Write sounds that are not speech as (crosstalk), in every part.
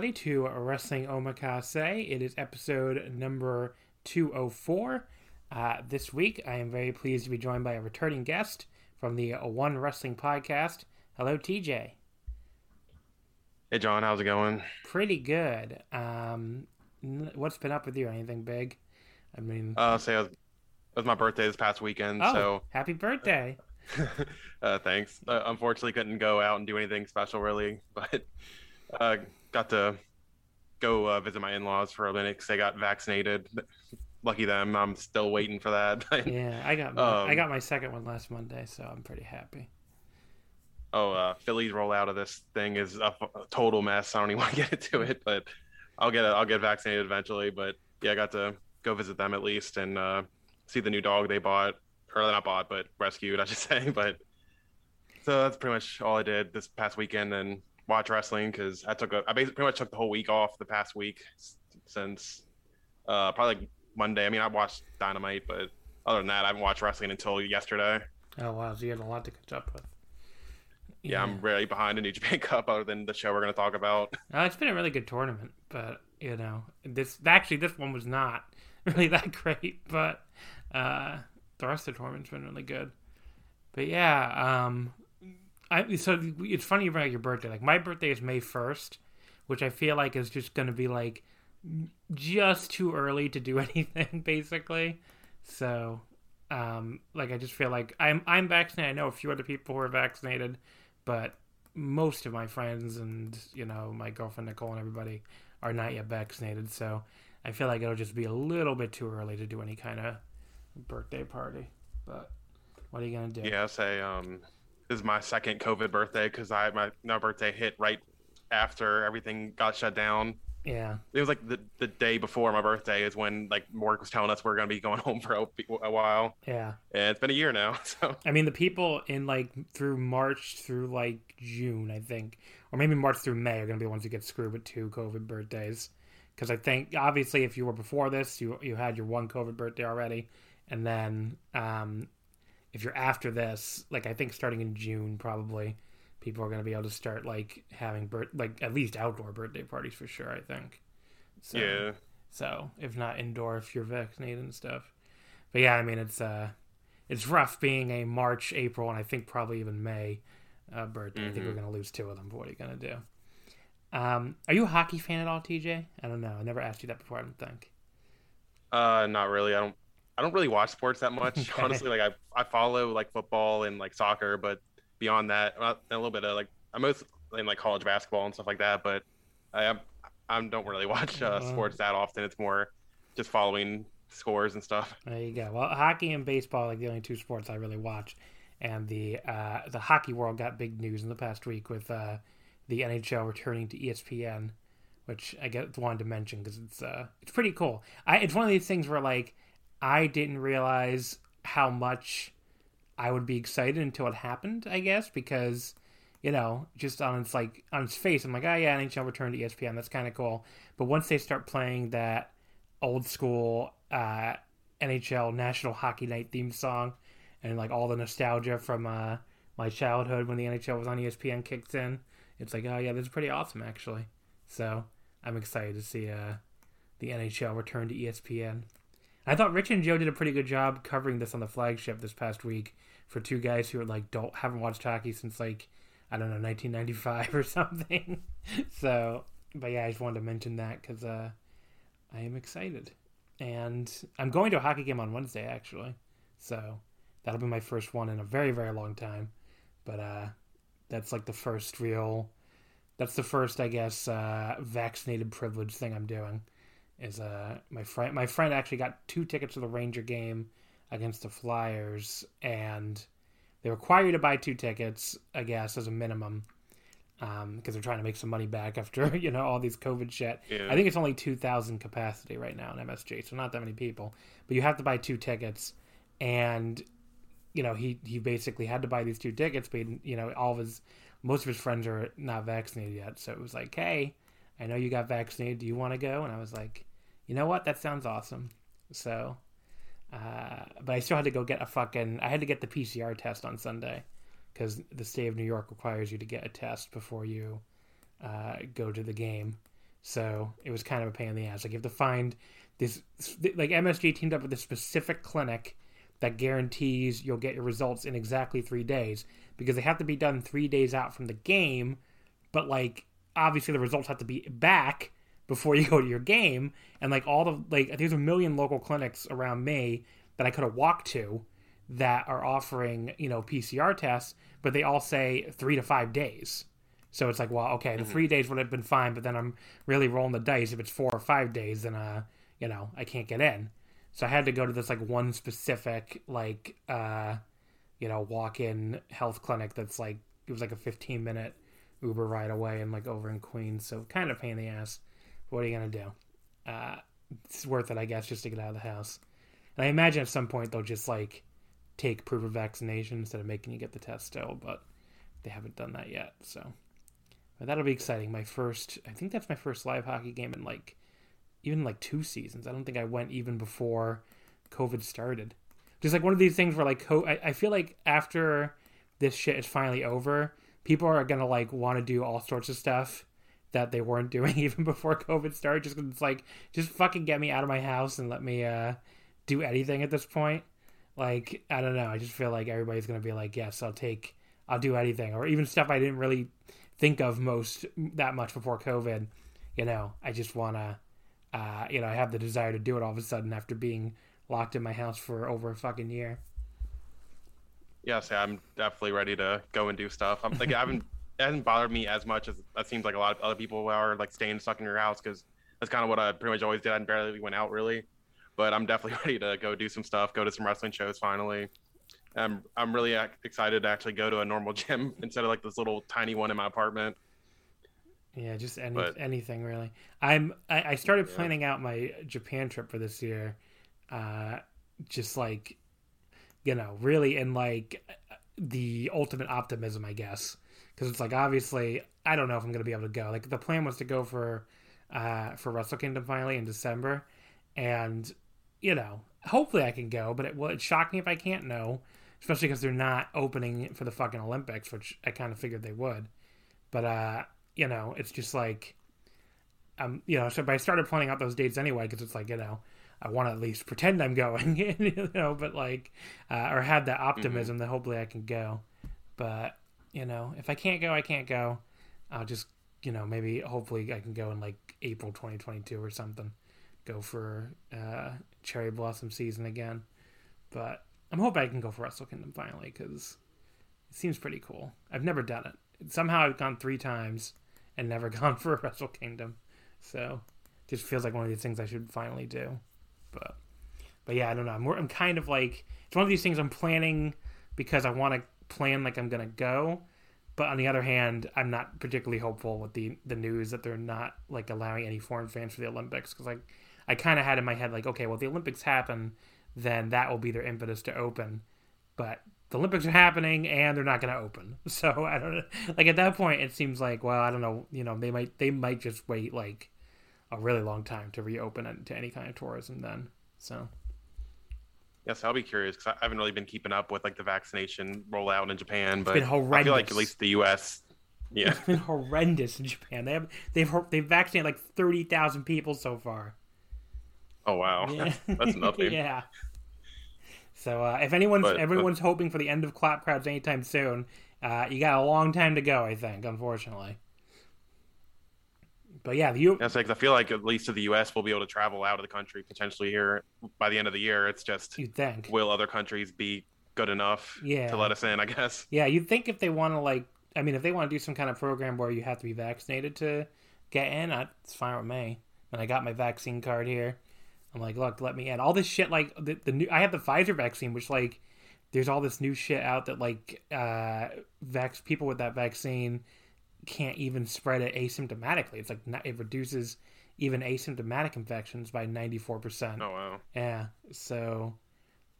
Everybody, to Wrestling Omakase. It is episode number 204. Uh, this week, I am very pleased to be joined by a returning guest from the One Wrestling Podcast. Hello, TJ. Hey, John. How's it going? Pretty good. Um, what's been up with you? Anything big? I mean, uh, say it was, my birthday this past weekend. Oh, so happy birthday! (laughs) uh, thanks. Uh, unfortunately, couldn't go out and do anything special, really, (laughs) but uh, got to go uh, visit my in-laws for a minute because they got vaccinated. Lucky them. I'm still waiting for that. (laughs) yeah, I got my, um, I got my second one last Monday, so I'm pretty happy. Oh, uh, Philly's rollout of this thing is a, a, total mess. I don't even (laughs) want to get into it, but I'll get it. I'll get vaccinated eventually. But yeah, I got to go visit them at least and uh, see the new dog they bought, or not bought, but rescued, I should (laughs) say. But so that's pretty much all I did this past weekend, and watch wrestling because I took a I basically pretty much took the whole week off the past week since uh, probably like Monday. I mean, I watched Dynamite, but other than that, I haven't watched wrestling until yesterday. Oh wow, so you had a lot to catch up with. Yeah, yeah I'm really behind in New Japan Cup, other than the show we're going to talk about. Uh, (laughs) it's been a really good tournament, but you know, this actually this one was not (laughs) really that great, but uh, the rest of the tournament's been really good. But yeah, um, I so it's funny about your birthday. Like my birthday is May first, which I feel like is just going to be like just too early to do (laughs) anything, basically. So, um, like I just feel like I'm I'm vaccinated. I know a few other people who are vaccinated, but most of my friends and you know my girlfriend Nicole and everybody are not yet vaccinated. So I feel like it'll just be a little bit too early to do any kind of birthday party. But what are you gonna do? Yeah, say um is my second COVID birthday because I my, my birthday hit right after everything got shut down. Yeah, it was like the the day before my birthday is when like work was telling us we are gonna be going (laughs) home for a, a while. Yeah, and it's been a year now. (laughs) So I mean, the people in like through March through like June, I think, or maybe March through May are gonna be the ones who get screwed with two COVID birthdays. Because I think obviously, if you were before this, you you had your one COVID birthday already, and then um, if you're after this, like I think starting in June, probably people are going to be able to start like having birth, like at least outdoor birthday parties for sure. I think. So, yeah. So if not indoor, if you're vaccinated and stuff, but yeah, I mean it's uh, it's rough being a March, April, and I think probably even May uh, birthday. Mm-hmm. I think we're mm-hmm. going to lose two of them. But what are you going to do? Um, are you a hockey fan at all, TJ? I don't know. I never asked you that before. I don't think. Uh, not really. I don't. I don't really watch sports that much. (laughs) Okay. Honestly, like I I follow like football and like soccer, but beyond that, a little bit of like I'm mostly in like college basketball and stuff like that. But I I don't really (laughs) watch uh, sports that often. It's more just following scores and stuff. There you go. Well, hockey and baseball are like the only two sports I really watch. And the uh, the hockey world got big news in the past week with uh, the NHL returning to ESPN, which I get wanted to mention because it's uh, it's pretty cool. I, it's one of these things where like I didn't realize how much I would be excited until it happened, I guess, because you know, just on its like on its face, I'm like, oh yeah, NHL return to ESPN, that's kind of cool. But once they start playing that old school uh, NHL National Hockey Night theme song, and like all the nostalgia from uh, my childhood when the NHL was on ESPN kicks in. It's like, oh yeah, this is pretty awesome actually. So I'm excited to see uh, the NHL return to ESPN. I thought Rich and Joe did a pretty good job covering this on the flagship this past week for two guys who are like don't haven't watched hockey since like I don't know 1995 (laughs) or something. (laughs) so, but yeah, I just wanted to mention that because uh, I am excited, and I'm going to a hockey game on Wednesday actually. So that'll be my first one in a very very long time. But uh, that's like the first real. That's the first, I guess, uh, vaccinated privilege thing I'm doing is uh my friend my friend actually got two tickets to the Ranger game against the Flyers and they require you to buy two tickets, I guess, as a minimum. Um, because they're trying to make some money back after (laughs) you know all these COVID shit. Yeah. I think it's only two thousand capacity right now in MSG, so not that many people. But you have to buy two tickets, and you know he he basically had to buy these two tickets, but you know all of his most of his friends are not vaccinated yet, so it was like, hey, I know you got vaccinated. Do you want to go? And I was like, you know what? That sounds awesome. So, uh, but I still had to go get a fucking. I had to get the PCR test on Sunday because the state of New York requires you to get a test before you uh, go to the game. So it was kind of a pain in the ass. Like you have to find this. Like MSG teamed up with a specific clinic that guarantees you'll get your results in exactly three days because they have to be done three days out from the game. But like obviously the results have to be back before you go to your game. And like all the like there's a million local clinics around me that I could have walked to that are offering, you know, PCR tests, but they all say three to five days. So it's like, well, okay, the mm-hmm. three days would have been fine, but then I'm really rolling the dice. If it's four or five days, then uh, you know, I can't get in. So I had to go to this like one specific like uh, you know, walk in health clinic that's like it was like a 15 minute Uber ride away and like over in Queens. So kind of pain in the ass what are you gonna do? Uh, it's worth it, I guess, just to get out of the house. And I imagine at some point they'll just like take proof of vaccination instead of making you get the test still, but they haven't done that yet. So, but that'll be exciting. My first, I think that's my first live hockey game in like even like two seasons. I don't think I went even before COVID started. Just like one of these things where like I, I feel like after this shit is finally over, people are gonna like want to do all sorts of stuff that they weren't doing (laughs) even before COVID started. Just it's like, just fucking get me out of my house and let me uh, do anything at this point. Like, I don't know. I just feel like everybody's gonna be like, yes, I'll take, I'll do anything, or even stuff I didn't really think of most that much before COVID. You know, I just wanna, uh, you know, I have the desire to do it all of a sudden after being locked in my house for over a fucking year. Yes, yeah, I'm definitely ready to go and do stuff. I'm like, I haven't (laughs) it hasn't bothered me as much as that seems like a lot of other people are like staying stuck in your house because that's kind of what I pretty much always did. I barely went out really, but I'm definitely (laughs) ready to go do some stuff, go to some wrestling shows finally. I'm I'm really excited to actually go to a normal (laughs) gym instead of like this little tiny one in my apartment. Yeah, just any but, anything really. I'm I, I started yeah. planning out my Japan trip for this year, uh, just like you know, really in like the ultimate optimism, I guess because it's like obviously I don't know if I'm gonna be able to go. Like the plan was to go for uh, for Wrestle Kingdom finally in December, and you know hopefully I can go, but it would shock me if I can't. No, especially because they're not opening for the fucking Olympics, which I kind of figured they would. But uh, you know, it's just like um, you know, so but I started planning out those dates anyway because it's like you know. I want to at least pretend I'm going, (laughs) you know, but like, uh, or have that optimism mm-hmm. that hopefully I can go. But you know, if I can't go, I can't go. I'll just, you know, maybe hopefully I can go in like April 2022 or something. Go for uh, cherry blossom season again. But I'm hoping I can go for Wrestle Kingdom finally because it seems pretty cool. I've never done it. Somehow I've gone three times and never (laughs) gone for a Wrestle Kingdom. So it just feels like one of these things I should finally do. But but yeah, I don't know. I'm, I'm kind of like it's one of these things I'm planning because I want to plan like I'm gonna go. But on the other hand, I'm not particularly hopeful with the the news that they're not like allowing any foreign fans for the Olympics because like I kind of had in my head like okay, well the Olympics happen, then that will be their impetus to open. But the Olympics are happening and they're not going to open. (laughs) So I don't know. Like at that point, it seems like well, I don't know. You know, they might they might just wait like a really long time to reopen it to any kind of tourism then. So Yes, I'll be curious because I haven't really been keeping up with like the vaccination rollout in Japan, but been I feel like at least the U.S. Yeah, It's been horrendous in Japan. They have they've they've vaccinated like thirty thousand people so far. oh wow, Yeah. (laughs) that's (laughs) nothing. yeah. So uh, if anyone's But- everyone's hoping for the end of clap crowds anytime soon, uh, you got a long time to go. I think, unfortunately. But yeah, the U- That's like I feel like at least to the U.S. we'll be able to travel out of the country potentially here by the end of the year. It's just you'd think. will other countries be good enough Yeah. to let us in? I guess. Yeah, you'd think if they want to like, I mean, if they want to do some kind of program where you have to be vaccinated to get in, I, it's fine with me. And I got my vaccine card here. I'm like, look, let me in. All this shit, like the, the new, I have the Pfizer vaccine, which like, there's all this new shit out that like, uh, vax people with that vaccine can't even spread it asymptomatically. It's like it reduces even asymptomatic infections by 94 percent. Oh wow. Yeah. So,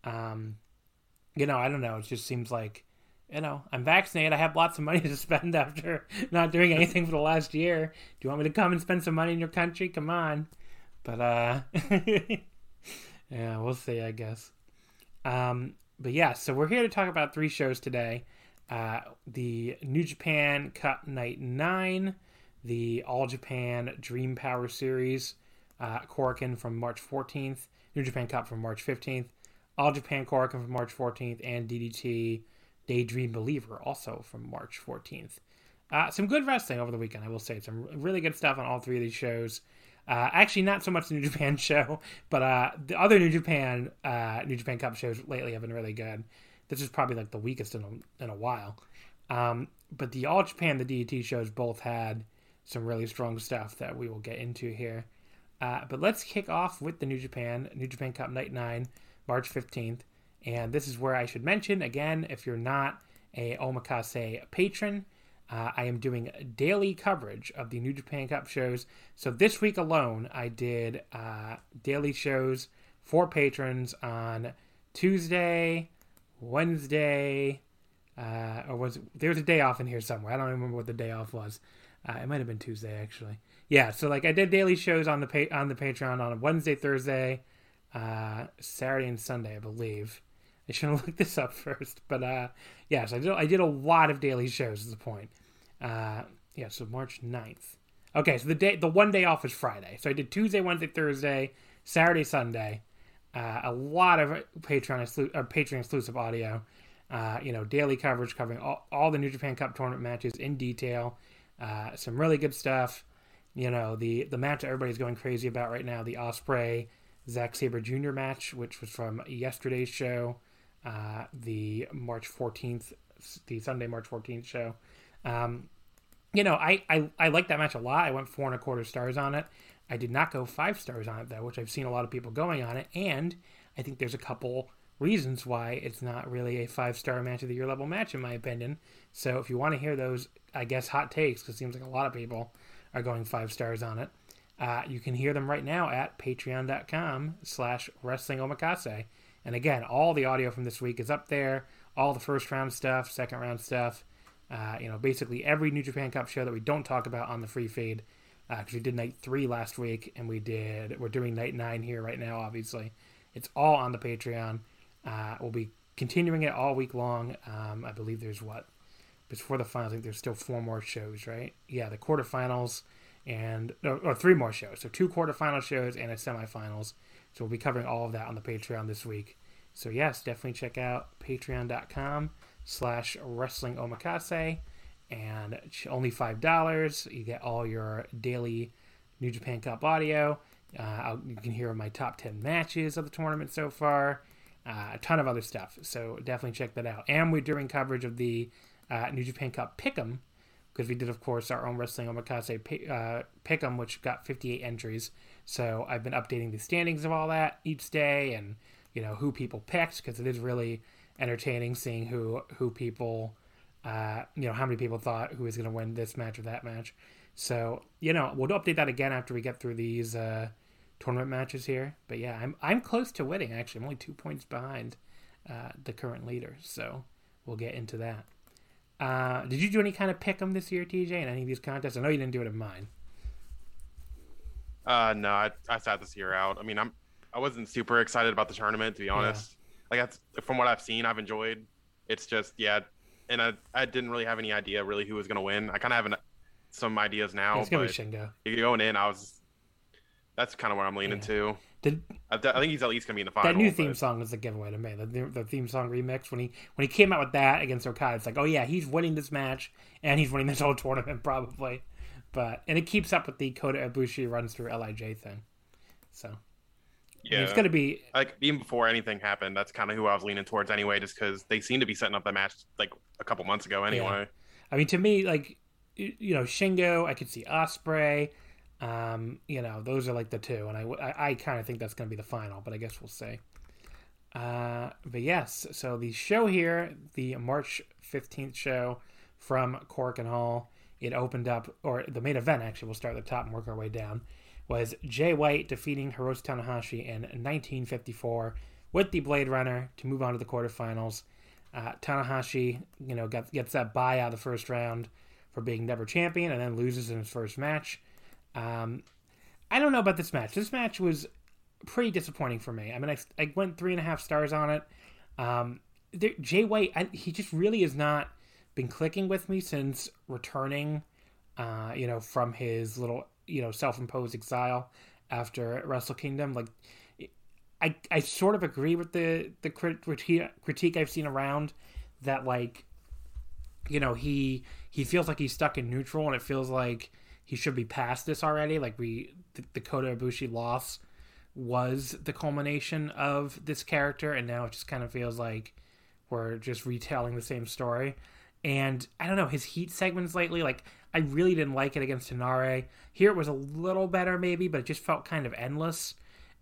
um, you know, I don't know. It just seems like, you know, I'm vaccinated. I have lots of money (laughs) to spend after not doing anything for the last year. Do you want me to come and spend some money in your country? Come on. But, uh, (laughs) yeah, we'll see, I guess. Um, but yeah, so we're here to talk about three shows today. Uh, the New Japan Cup Night 9, the All Japan Dream Power Series, uh, Korakuen from March 14th, New Japan Cup from March 15th, All Japan Korakuen from March 14th, and DDT Daydream Believer also from March 14th. Uh, some good wrestling over the weekend, I will say. Some really good stuff on all three of these shows. Uh, actually, not so much the New Japan (laughs) show, but uh, the other New Japan uh, New Japan Cup shows lately have been really good. This is probably like the weakest in a, in a while. Um, but the All Japan, the DDT shows both had some really strong stuff that we will get into here. Uh, but let's kick off with the New Japan New Japan Cup Night Nine, March fifteenth, and this is where I should mention again if you're not a Omakase patron, uh, I am doing daily coverage of the New Japan Cup shows. So this week alone, I did uh, daily shows for patrons on Tuesday, Wednesday, uh, or was there was a day off in here somewhere? I don't remember what the day off was. Uh, it might have been Tuesday actually. Yeah, so like I did daily shows on the pa- on the Patreon on a Wednesday, Thursday, uh, Saturday, and Sunday, I believe. I should have (laughs) looked this up first, but uh, yeah, so I did I did a lot of daily shows. Is the point? Uh, yeah, so March 9th. Okay, so the day the one day off is Friday. So I did Tuesday, Wednesday, Thursday, Saturday, Sunday. Uh, a lot of Patreon exclu- or Patreon exclusive audio. Uh, you know, daily coverage covering all, all the New Japan Cup tournament matches in detail. Uh, some really good stuff. You know, the the match everybody's going crazy about right now, the Ospreay Zack Sabre Jr. match, which was from yesterday's show, uh, the March 14th, the Sunday March 14th show. Um, you know, I, I I like that match a lot. I went four and a quarter stars on it. I did not go five stars on it though, which I've seen a lot of people going on it, and I think there's a couple reasons why it's not really a five star match of the year level match in my opinion. So if you want to hear those, I guess hot takes, because it seems like a lot of people are going five stars on it. Uh, you can hear them right now at patreon.com slash wrestling omakase. And again, all the audio from this week is up there. All the first round stuff, second round stuff. Uh, you know, basically every New Japan Cup show that we don't talk about on the free feed. Because we did night three last week, and we did. We're doing night nine here right now. Obviously, it's all on the Patreon. Uh, we'll be continuing it all week long. Um, I believe there's what before the finals. I think there's still four more shows, right? Yeah, the quarterfinals and or, or three more shows. So two quarterfinal shows and a semifinals. So we'll be covering all of that on the Patreon this week. So yes, definitely check out patreon.com slash wrestling omakase and only five dollars. You get all your daily New Japan Cup audio. Uh, you can hear my top ten matches of the tournament so far. Uh, a ton of other stuff. So definitely check that out. And we're doing coverage of the uh, New Japan Cup Pick'em because we did, of course, our own wrestling omakase uh, Pick'em, which got 58 entries. So I've been updating the standings of all that each day, and you know who people picked because it is really entertaining seeing who who people, uh, you know, how many people thought who was going to win this match or that match. So you know we'll update that again after we get through these uh, tournament matches here. But yeah, I'm I'm close to winning. Actually, I'm only two points behind uh, the current leader. So we'll get into that. Uh, did you do any kind of pick 'em this year, TJ, in any of these contests? I know you didn't do it in mine. Uh, no, I, I sat this year out. I mean, I'm I wasn't super excited about the tournament to be honest. like that's from what I've seen, I've enjoyed. It's just yeah, and I I didn't really have any idea really who was gonna win. I kind of have an, some ideas now. it's gonna be Shingo. Going in, I was. That's kind of where I'm leaning Yeah. to. Did I, I think he's at least gonna be in the final. that new but- theme song is a giveaway to me. The, the theme song remix when he when he came out with that against Okada, it's like, oh yeah, he's winning this match and he's winning this whole tournament (laughs) probably. But and it keeps up with the Kota Ibushi runs through Lij thing. So I mean, Yeah, it's gonna be like even before anything happened, that's kind of who I was leaning towards anyway, just because they seem to be setting up the match like a couple months ago anyway. I mean, to me, like you know, Shingo, I could see Ospreay. Um, you know, those are like the two, and I I, I kind of think that's going to be the final, but I guess we'll see. Uh, but yes, so the show here, the March fifteenth show from Korakuen Hall, it opened up, or the main event actually, we'll start at the top and work our way down. Was Jay White defeating Hiroshi Tanahashi in 1954 with the Blade Runner to move on to the quarterfinals. Uh, Tanahashi, you know, got, gets that bye out of the first round for being never champion, and then loses in his first match. Um, I don't know about this match. This match was pretty disappointing for me. I mean, I, I went three and a half stars on it. Um, there, Jay White, I, he just really has not been clicking with me since returning, uh, you know, from his little, you know, self-imposed exile after Wrestle Kingdom. Like, I, I sort of agree with the the crit- critique critique I've seen around that like you know he he feels like he's stuck in neutral and it feels like he should be past this already like we the, the Kota Ibushi loss was the culmination of this character and now it just kind of feels like we're just retelling the same story and I don't know his heat segments lately like I really didn't like it against Tenare here it was a little better maybe but it just felt kind of endless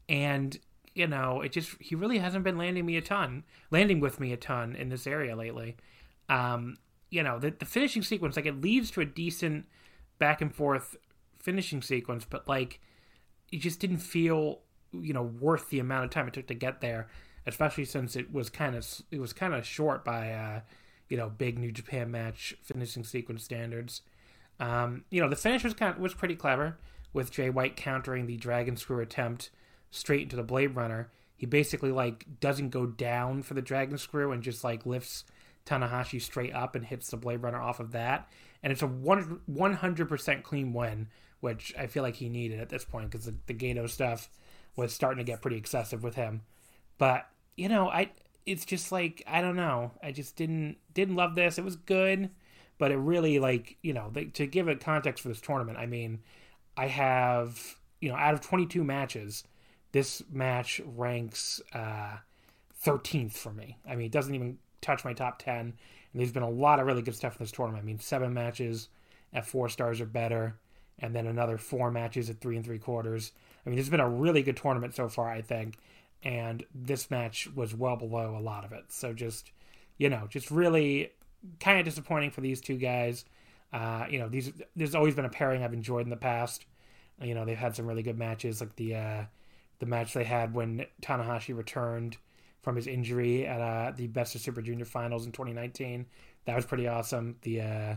and you know, it just he really hasn't been landing me a ton, landing with me a ton in this area lately. Um, you know, the the finishing sequence like it leads to a decent back and forth finishing sequence, but like it just didn't feel you know worth the amount of time it took to get there, especially since it was kind of it was kind of short by uh, you know big New Japan match finishing sequence standards. Um, you know, the finish was kind of, was pretty clever with Jay White countering the Dragon Screw attempt straight into the Blade Runner. He basically like doesn't go down for the Dragon Screw and just like lifts Tanahashi straight up and hits the Blade Runner off of that. And it's a one one hundred percent clean win, which I feel like he needed at this point because the, the Gedo stuff was starting to get pretty excessive with him. But you know, I it's just like I don't know. I just didn't didn't love this. It was good, but it really like you know the, to give it context for this tournament. I mean, I have you know out of twenty two matches this match ranks uh, 13th for me. I mean, it doesn't even touch my top 10. And there's been a lot of really good stuff in this tournament. I mean, seven matches at four stars or better, and then another four matches at three and three quarters. I mean, it's been a really good tournament so far, I think. And this match was well below a lot of it. So just, you know, just really kind of disappointing for these two guys. Uh, you know, these there's always been a pairing I've enjoyed in the past. You know, they've had some really good matches, like the uh, the match they had when Tanahashi returned from his injury at uh, the Best of Super Junior Finals in 2019. That was pretty awesome. The uh,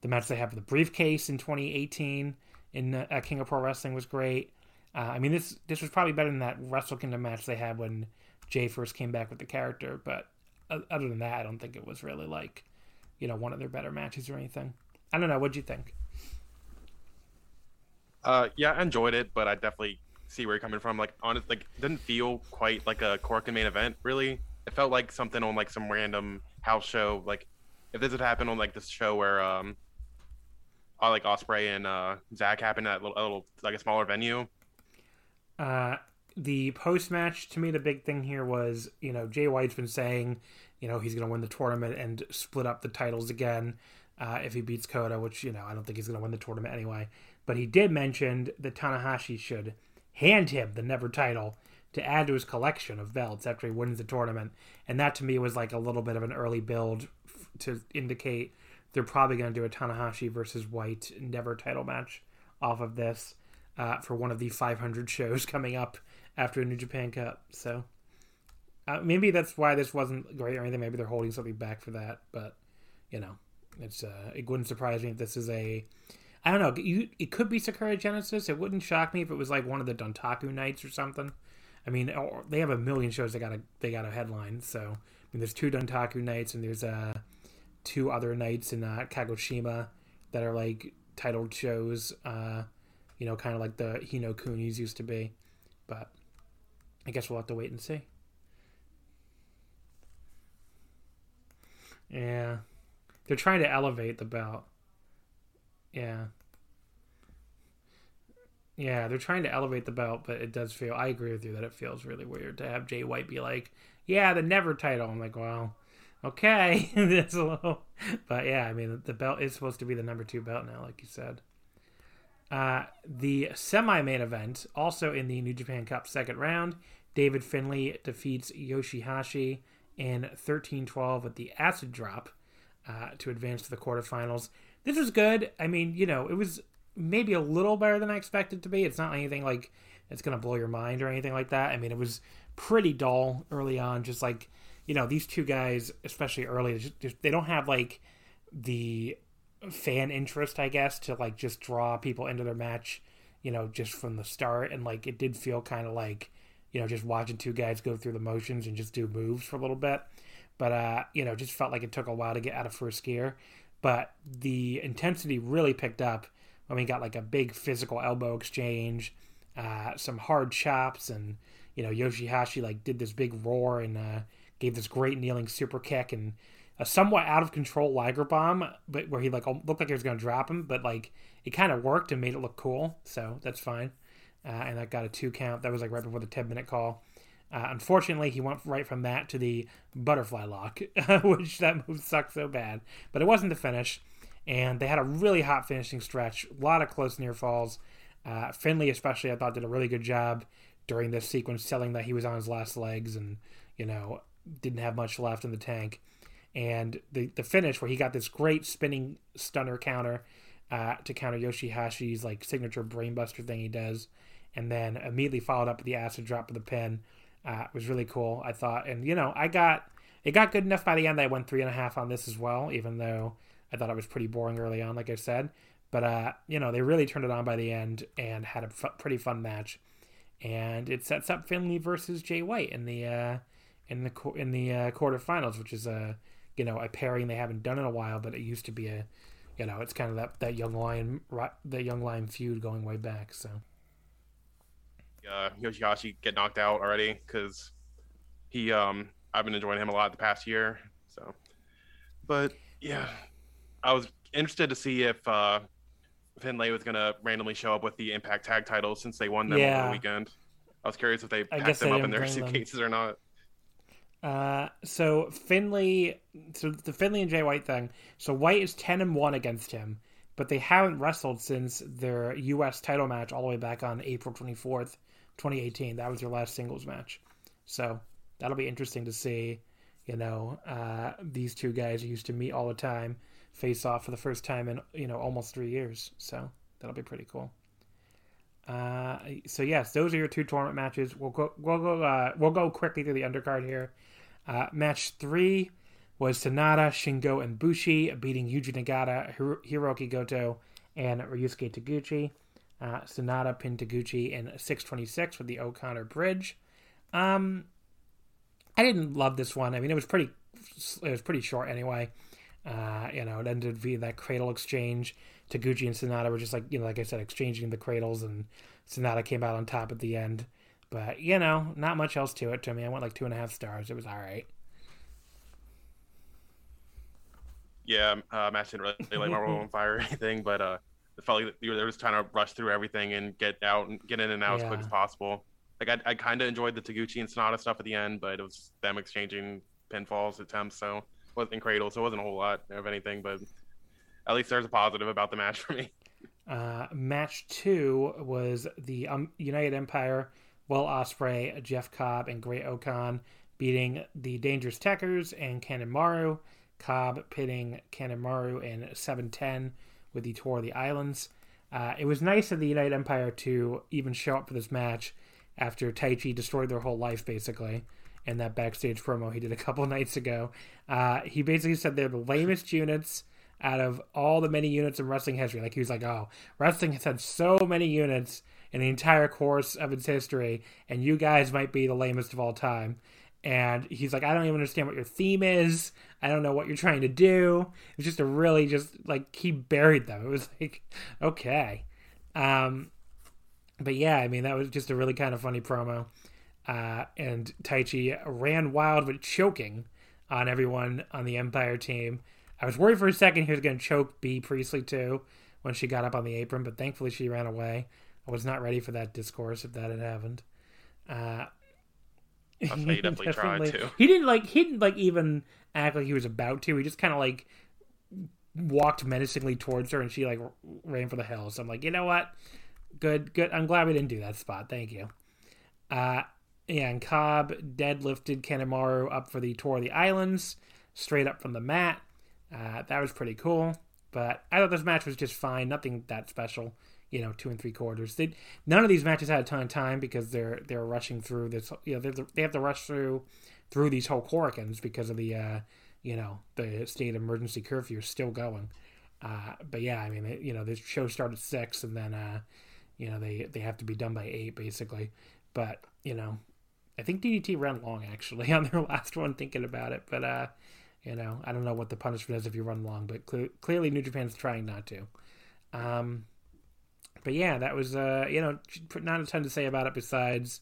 the match they had for the briefcase in 2018 in uh, King of Pro Wrestling was great. Uh, I mean, this this was probably better than that Wrestle Kingdom match they had when Jay first came back with the character. But other than that, I don't think it was really like you know one of their better matches or anything. I don't know. What'd you think? Uh, yeah, I enjoyed it, but I definitely see where you're coming from. Like, honest, like, it didn't feel quite like a Korakuen main event. Really, it felt like something on like some random house show. Like, if this had happened on like this show where um, uh, like Ospreay and uh Zach happened at a little, a little like a smaller venue. Uh, the post match to me, the big thing here was you know Jay White's been saying you know he's going to win the tournament and split up the titles again uh, if he beats Kota, which you know I don't think he's going to win the tournament anyway. But he did mention that Tanahashi should hand him the Never title to add to his collection of belts after he wins the tournament, and that to me was like a little bit of an early build f- to indicate they're probably going to do a Tanahashi versus White Never title match off of this uh, for one of the 500 shows (laughs) coming up after a New Japan Cup. So uh, maybe that's why this wasn't great or anything. Maybe they're holding something back for that. But you know, it's uh, it wouldn't surprise me if this is a I don't know. You, it could be Sakura Genesis. It wouldn't shock me if it was like one of the Dontaku nights or something. I mean, they have a million shows they got a they got a headline. So I mean, there's two Dontaku nights and there's uh two other nights in uh, Kagoshima that are like titled shows. Uh, you know, kind of like the Hino Kunis used to be. But I guess we'll have to wait and see. Yeah. They're trying to elevate the belt. Yeah. Yeah, they're trying to elevate the belt, but it does feel. I agree with you that it feels really weird to have Jay White be like, "Yeah, the never title." I'm like, well, okay, (laughs) that's a little. But yeah, I mean, the belt is supposed to be the number two belt now, like you said. Uh, the semi-main event, also in the New Japan Cup second round, David Finlay defeats Yoshihashi in 13-12 with the acid drop uh, to advance to the quarterfinals. This was good. I mean, you know, it was maybe a little better than I expected to be. It's not anything like it's going to blow your mind or anything like that. I mean, it was pretty dull early on. Just like, you know, these two guys, especially early, just, they don't have like the fan interest, I guess, to like just draw people into their match, you know, just from the start. And like, it did feel kind of like, you know, just watching two guys go through the motions and just do moves for a little bit. But, uh, you know, just felt like it took a while to get out of first gear. But the intensity really picked up when we got like a big physical elbow exchange, uh, some hard chops, and you know Yoshihashi like did this big roar and uh, gave this great kneeling super kick and a somewhat out of control Liger bomb, but where he like looked like he was going to drop him, but like it kind of worked and made it look cool, so that's fine. Uh, and that got a two count. That was like right before the ten minute call. Uh, unfortunately, he went right from that to the butterfly lock, (laughs) which that move sucked so bad. But it wasn't the finish and they had a really hot finishing stretch. A lot of close near falls. Uh, Finlay, especially, I thought did a really good job during this sequence, selling that he was on his last legs and you know didn't have much left in the tank. And the the finish where he got this great spinning stunner counter uh, to counter Yoshihashi's like signature brainbuster thing he does, and then immediately followed up with the acid drop of the pin. Uh, was really cool, I thought. And you know, I got it got good enough by the end that I went three and a half on this as well, even though I thought it was pretty boring early on, like I said. But, uh, you know, they really turned it on by the end and had a f- pretty fun match. And it sets up Finlay versus Jay White in the uh, in the in the uh, quarterfinals, which is a you know a pairing they haven't done in a while, but it used to be a you know it's kind of that that young lion that young lion feud going way back. So uh, Yoshihashi get knocked out already because he um I've been enjoying him a lot the past year. So, but yeah, I was interested to see if uh, Finlay was going to randomly show up with the Impact Tag titles since they won them yeah. over the weekend. I was curious if they packed them up in their suitcases them. or not. Uh, so Finlay, so the Finlay and Jay White thing. So White is ten and one against him, but they haven't wrestled since their U.S. title match all the way back on April twenty fourth, twenty eighteen. That was their last singles match. So that'll be interesting to see. You know, uh, these two guys used to meet all the time face off for the first time in you know almost three years. So that'll be pretty cool. Uh, so yes, those are your two tournament matches. We'll go we'll go uh, we'll go quickly through the undercard here. Uh, match three was Sanada, Shingo, and Bushi beating Yuji Nagata, Hiro- Hiroki Goto, and Ryusuke Taguchi. Uh, Sanada pinned Taguchi in 626 with the O'Connor Bridge. Um, I didn't love this one. I mean, it was pretty it was pretty short anyway. Uh, you know, it ended via that cradle exchange. Taguchi and Sanada were just like, you know, like I said, exchanging the cradles, and Sanada came out on top at the end. But, you know, not much else to it to me. I went like two and a half stars. It was all right. Yeah, uh, match didn't really like Marvel on Fire or anything, but uh, it felt like there was trying to rush through everything and get out and get in and out yeah. as quick as possible. Like I, I kind of enjoyed the Taguchi and Sanada stuff at the end, but it was them exchanging pinfalls attempts, so it wasn't Cradle, so it wasn't a whole lot of anything, but at least there's a positive about the match (laughs) for me. Uh, match two was the um, United Empire, Will Ospreay, Jeff Cobb, and Great-O-Khan beating the Dangerous Tekkers and Kanemaru. Cobb pitting Kanemaru in 710 with the Tour of the Islands. Uh, it was nice of the United Empire to even show up for this match after Taichi destroyed their whole life, basically in that backstage promo he did a (laughs) couple nights ago. Uh, he basically said they're the lamest units out of all the many units in wrestling history. Like he was like, "Oh, wrestling has had so many units, in the entire course of its history, and you guys might be the lamest of all time. And he's like, I don't even understand what your theme is. I don't know what you're trying to do. It's just a really just like he buried them. It was (laughs) like, okay. Um, but yeah, I mean that was just a really kind of funny promo. Uh, and Taichi ran wild but choking on everyone on the Empire team. I was worried for a second he was going to choke Bea Priestley too when she got up on the apron, but thankfully she ran away. I was not ready for that discourse if that had happened. Uh, (laughs) he definitely, definitely tried to. He didn't like. He didn't like even act like he was about to. He just kind of like walked menacingly towards her, and she like ran for the hills. So I'm like, you know what? Good, good. I'm glad we didn't do that spot. Thank you. Uh, and Cobb deadlifted Kanemaru up for the tour of the islands, straight up from the mat. Uh, that was pretty cool. But I thought this match was just fine. Nothing that special. You know, two and three quarters. They, none of these matches had a ton of time because they're they're rushing through this. You know, they have to, rush through through these whole Korakuens because of the uh, you know the state emergency curfew is still going. Uh, but yeah, I mean, it, you know, this show started six, and then uh, you know they they have to be done by eight basically. But you know, I think DDT ran long actually (laughs) on their last one. Thinking about it, but uh, you know, I don't know what the punishment is if you run long, but cl- clearly New Japan's trying not to. Um, but yeah, that was uh, you know not a ton to say about it besides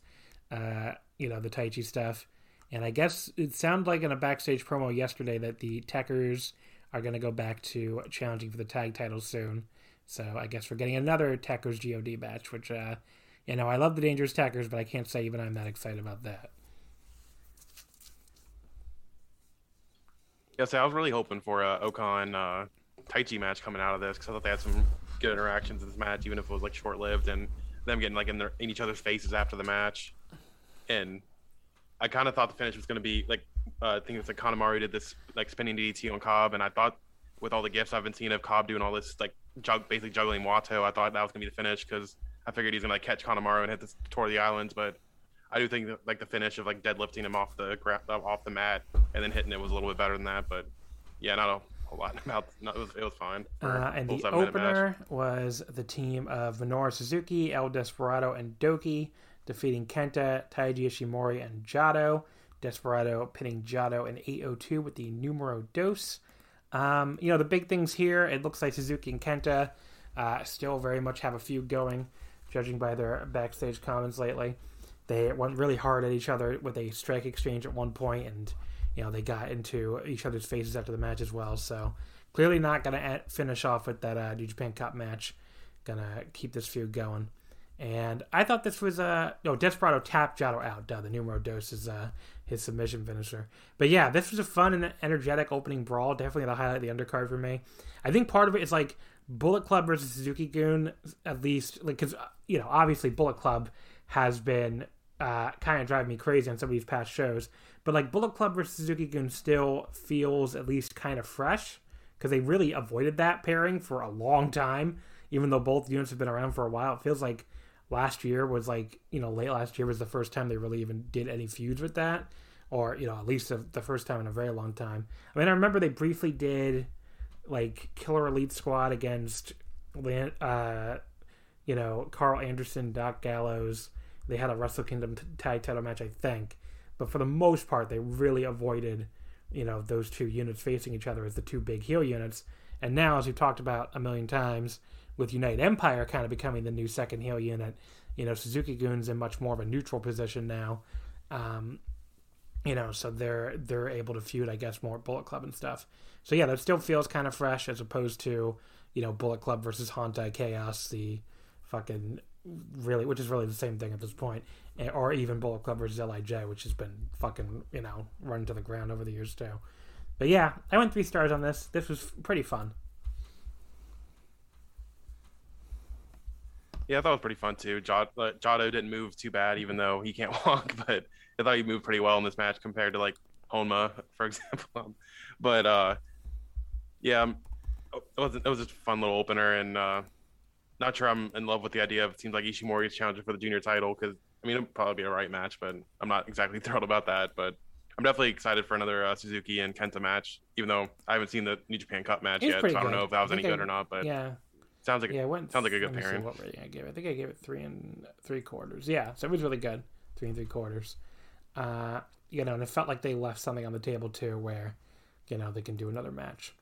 uh, you know the Taichi stuff. And I guess it sounded like in a backstage promo yesterday that the Tekkers are going to go back to challenging for the tag titles soon. So I guess we're getting another Tekkers God match, which uh, you know I love the Dangerous Tekkers, but I can't say even I'm that excited about that. Yeah, so I was really hoping for a O-Khan uh, Taichi match coming out of this because I thought they had some good interactions in this match, even if it was like short lived, and them getting like in their in each other's faces after the match. And I kind of thought the finish was going to be like uh, I think it's like Kanemaru did this like spinning DDT on Cobb, and I thought with all the gifts I've been seeing of Cobb doing all this like jug, basically juggling Wato, I thought that was going to be the finish because I figured he's going to like catch Kanemaru and hit the tour of the islands, but I do think that, like the finish of like deadlifting him off the gra- off the mat and then hitting it was a little bit better than that. But yeah, not a whole lot (laughs) about. No, it was it was fine. Uh, and the opener was the team of Minoru Suzuki, El Desperado, and Douki defeating Kenta, Taiji Ishimori, and Jado. Desperado pinning Jado in 802 with the numero dos. Um, you know the big things here. It looks like Suzuki and Kenta uh, still very much have a feud going, judging by their backstage comments lately. They went really hard at each other with a strike exchange at one point, and you know they got into each other's faces after the match as well. So clearly not going to finish off with that uh, New Japan Cup match. Gonna keep this feud going. And I thought this was a uh, no Desperado tapped Jado out. Duh, the numero dos is uh, his submission finisher. But yeah, this was a fun and energetic opening brawl. Definitely the highlight of the undercard for me. I think part of it is like Bullet Club versus Suzuki-gun. At least, like because you know obviously Bullet Club has been uh, kind of drive me crazy on some of these past shows. But like Bullet Club versus Suzuki-gun still feels at least kind of fresh because they really avoided that pairing for a long time. Even though both units have been around for a while, it feels like last year was like you know late last year was the first time they really even did any feuds with that, or you know at least the, the first time in a very long time. I mean, I remember they briefly did like Killer Elite Squad against, uh, you know, Karl Anderson, Doc Gallows they had a Wrestle Kingdom tag title match, I think. But for the most part, they really avoided, you know, those two units facing each other as the two big heel units. And now, as we've talked about a million times, with United Empire kind of becoming the new second heel unit, you know, Suzuki-gun's in much more of a neutral position now. Um, you know, so they're they're able to feud, I guess, more Bullet Club and stuff. So yeah, that still feels kind of fresh as opposed to you know Bullet Club versus Hontai Chaos, the fucking really, which is really the same thing at this point, eh, or even Bullet Club versus Lij, which has been fucking you know run to the ground over the years too. But yeah, I went three stars on this. This was pretty fun. Yeah, I thought it was pretty fun too. Jado, didn't move too bad, even though he can't (laughs) walk. But I thought he moved pretty well in this match compared to like Honma, for (laughs) example. but uh, yeah, um, it was it was just a fun little opener, and uh, not sure I'm in love with the idea of it seems like Ishimori is challenging for the junior title because I mean it'll probably be a right match, but I'm not exactly (laughs) thrilled about that. But I'm definitely excited for another uh, Suzuki and Kenta match, even though I haven't seen the New Japan Cup match yet, so I don't know if that was any good or not. But yeah, Sounds like Yeah, it went. sounds like a good let me see pairing. What rating I gave? it. I think I gave it three and three quarters. Yeah, so it was really good. Three and three quarters. Uh, you know, and it felt like they left something on the table too, where you know they can do another match.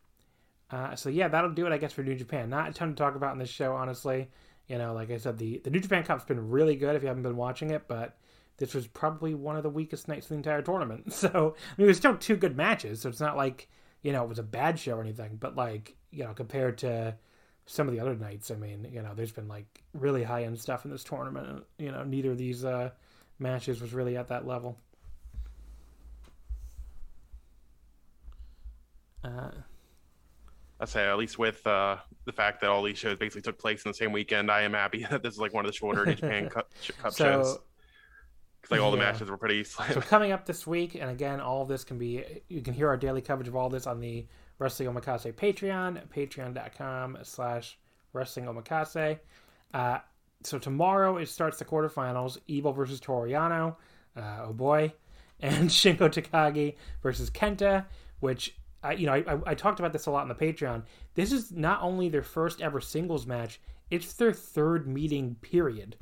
Uh, so yeah, that'll do it, I guess, for New Japan. Not a ton to talk about in this show, honestly. You know, like I said, the the New Japan Cup's been really good if you haven't been watching it, but this was probably one of the weakest nights of the entire tournament. (laughs) So I mean, it was still two good matches, so it's not like you know it was a bad show or anything. But like you know, compared to some of the other nights, I mean, you know, there's been like really high end stuff in this tournament. You know, neither of these uh, matches was really at that level. Uh, I'd say at least with uh, the fact that all these shows basically took place in the same weekend, I am happy (laughs) that this is like one of the shorter New (laughs) Japan Cup, Cup shows. so 'Cause, like all the matches were pretty (laughs) slim. So coming up this week, and again, all of this can be you can hear our daily coverage of all this on the Wrestling Omakase Patreon, patreon.com slash wrestling omakase. Uh, so tomorrow it starts the quarterfinals, Evil versus Toru Yano, uh, oh boy, and Shingo Takagi versus Kenta, which I you know I, I, talked about this a lot on the Patreon. This is not only their first ever singles match, it's their third meeting period.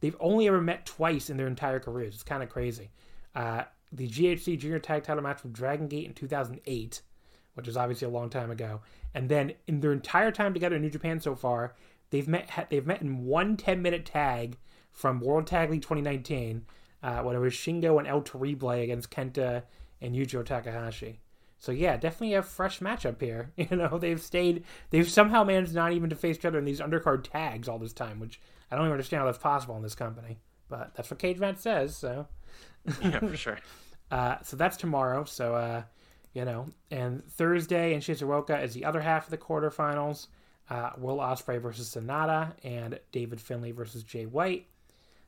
They've only ever met twice in their entire careers. It's kind of crazy. Uh, the GHC Junior Tag Title match with Dragon Gate in 2008, which is obviously a long time ago, and then in their entire time together in New Japan so far, they've met they've met in one 10 minute tag from World Tag League 2019, uh, when it was Shingo and El Terrible against Kenta and Yujiro Takahashi. So yeah, definitely a fresh matchup here. (laughs) You know, they've stayed, they've somehow managed not even to face each other in these undercard tags all this time, which I don't even understand how that's possible in this company. But that's what Cage Match says. So, (laughs) yeah, for sure. (laughs) uh, so that's tomorrow. So, uh, you know, and Thursday in Shizuoka is the other half of the quarterfinals. Uh, Will Ospreay versus Sanada and David Finlay versus Jay White.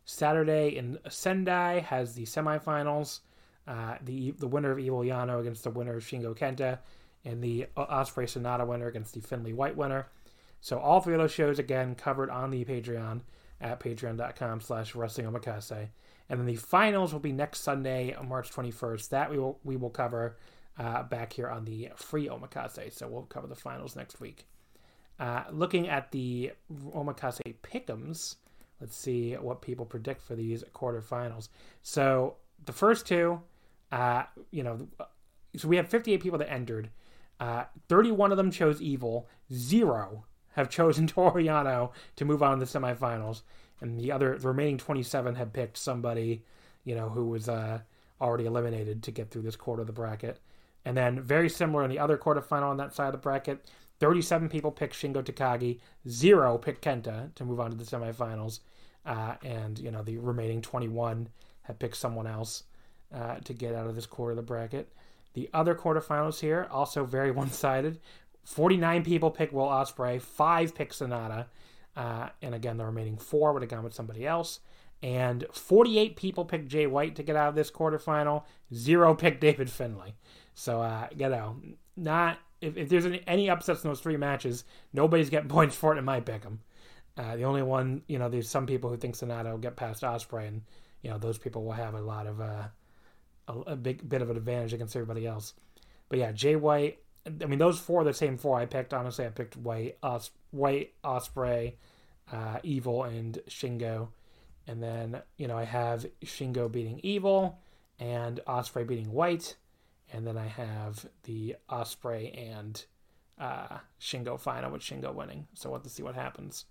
Saturday in Sendai has the semifinals. Uh, the the winner of Evil Yano against the winner of Shingo Kenta, and the Ospreay Sanada winner against the Finlay White winner. So all three of those shows again covered on the Patreon at patreon.com slash wrestling omakase. And then the finals will be next Sunday, March 21st. That we will we will cover uh, back here on the free omakase. So we'll cover the finals next week. Uh, looking at the omakase pick'ems, let's see what people predict for these quarterfinals. So the first two, uh, you know, so we have 58 people that entered. Uh, 31 of them chose Evil. Zero have chosen (laughs) Toru Yano to move on to the semifinals, and the other the remaining 27 have picked somebody, you know, who was uh, already eliminated to get through this quarter of the bracket. And then very similar in the other quarterfinal on that side of the bracket, 37 people picked Shingo Takagi, zero picked Kenta to move on to the semifinals, uh, and you know the remaining 21 have picked someone else uh, to get out of this quarter of the bracket. The other quarterfinals here also very (laughs) one-sided. 49 people picked Will Ospreay, five picked Sanada, uh, and again the remaining four would have gone with somebody else. And 48 people picked Jay White to get out of this quarterfinal. Zero picked (laughs) David Finlay. So uh, you know, not if, if there's any, any upsets in those three matches, nobody's getting (laughs) points for it in my pick. Uh, the only one, you know, there's some people who think Sanada will get past Ospreay, and you know those people will have a lot of uh, a, a big bit of an advantage against everybody else. But yeah, Jay White. I mean, those four are the same four I picked. Honestly, I picked White, Os- White, Ospreay, uh, Evil, and Shingo. And then you know I have Shingo beating Evil and Ospreay beating White, and then I have the Ospreay and uh, Shingo final with Shingo winning. So we'll have to see what happens.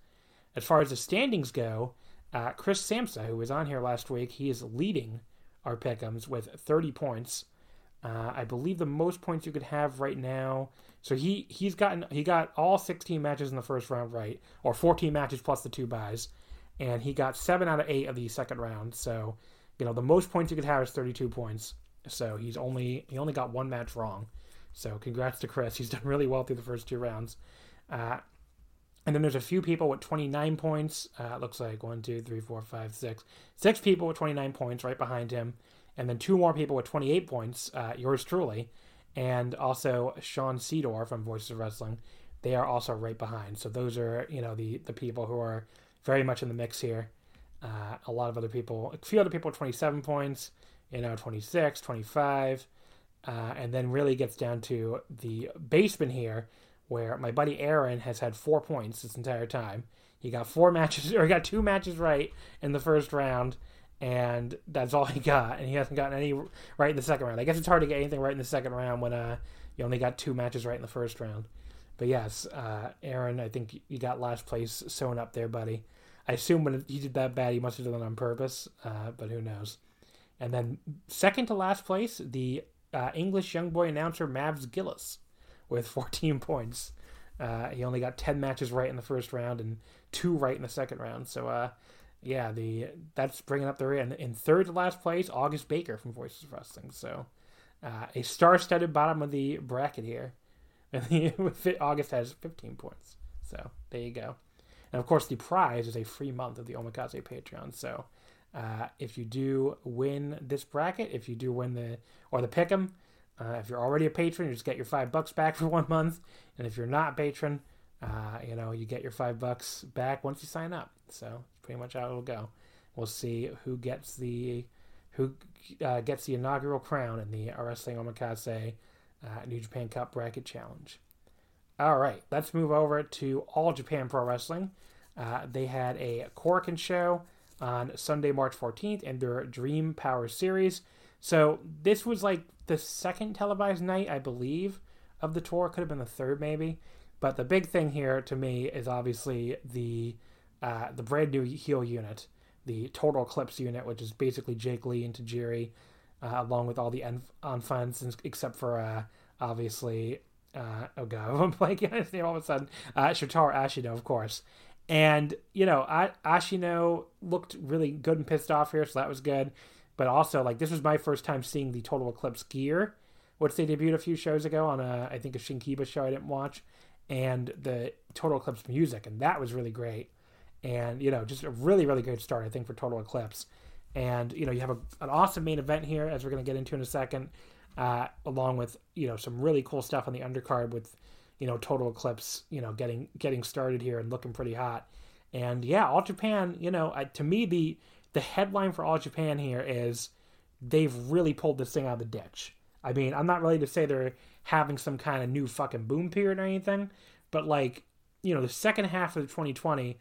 As far as the standings go, uh, Chris Samsa, who was on here last week, he is leading our pick'ems with 30 points. Uh, I believe the most points you could have right now. So he he's gotten he got all 16 matches in the first round right, or 14 matches plus the two buys, and he got seven out of eight of the second round. So you know the most points you could have is 32 points. So he's only he only got one match wrong. So congrats to Chris. He's (laughs) done really well through the first two rounds. Uh, and then there's a few people with 29 points. Uh, it looks like one, two, three, four, five, six. Six people with 29 points right behind him. And then two more people with 28 points, uh, yours truly. And also Sean Sedor from Voices of Wrestling. They are also right behind. So those are, you know, the, the people who are very much in the mix here. Uh, a lot of other people, a few other people with 27 points, you know, 26, 25. Uh, and then really gets down to the basement here where my buddy Aaron has had four points this entire time. He got four (laughs) matches, or he got two matches right in the first round, and that's all he got. And he hasn't gotten any right in the second round. I guess it's hard to get anything right in the second round when uh, you only got two matches right in the first round. But yes, uh, Aaron, I think you got last place sewn up there, buddy. I assume when he did that bad, he must have done it on purpose, uh, but who knows. And then second to last place, the uh, English young boy announcer Mavs Gillis with 14 (laughs) points. Uh, he only got 10 matches right in the first round and two right in the second round. So, uh, yeah, the that's bringing up the rear. And in third to last place, August Baker from Voices of Wrestling. So, uh, a star-studded bottom of the bracket here. (laughs) And August has 15 points. So there you go. And of course, the prize is a free month of the Omakase Patreon. So uh, if you do win this bracket, if you do win the or the pick'em, uh, if you're already a patron, you just get your five bucks back (laughs) for one month. And if you're not a patron, uh, you know you get your five bucks back once you sign up. So pretty much how it'll go. We'll see who gets the who uh, gets the inaugural crown in the Wrestling Omakase uh, New Japan Cup Bracket Challenge. All right, let's move over to All Japan Pro Wrestling. Uh, they had a Korakuen show on Sunday, March 14th, in their Dream Power Series. So this was like the second televised night, I believe, of the tour. Could have been the third, maybe. But the big thing here to me is obviously the uh, the brand new heel unit, the Total Eclipse unit, which is basically Jake Lee and Tajiri uh, along with all the enfants, except for uh, obviously, uh, oh god, I'm blanking on his name all of a sudden. Uh, Shotaro Ashino, of course. And you know, I, Ashino looked really good and pissed off here, so that was good. But also, like, this was my first time seeing the Total Eclipse gear, which they debuted a few shows ago on a, I think a Shinkiba show I didn't watch, and the Total Eclipse music, and that was really great. And you know, just a really, really good start, I think, for Total Eclipse. And you know, you have a, an awesome main event here, as we're going to get into in a second, uh, along with you know some really cool stuff on the undercard with you know Total Eclipse, you know, getting getting started here and looking pretty hot. And yeah, All Japan, you know, I, to me the the headline for All Japan here is they've really pulled this thing out of the ditch. I mean, I'm not ready to say they're having some kind of new fucking boom period or anything, but like, you know, the second half of 2020,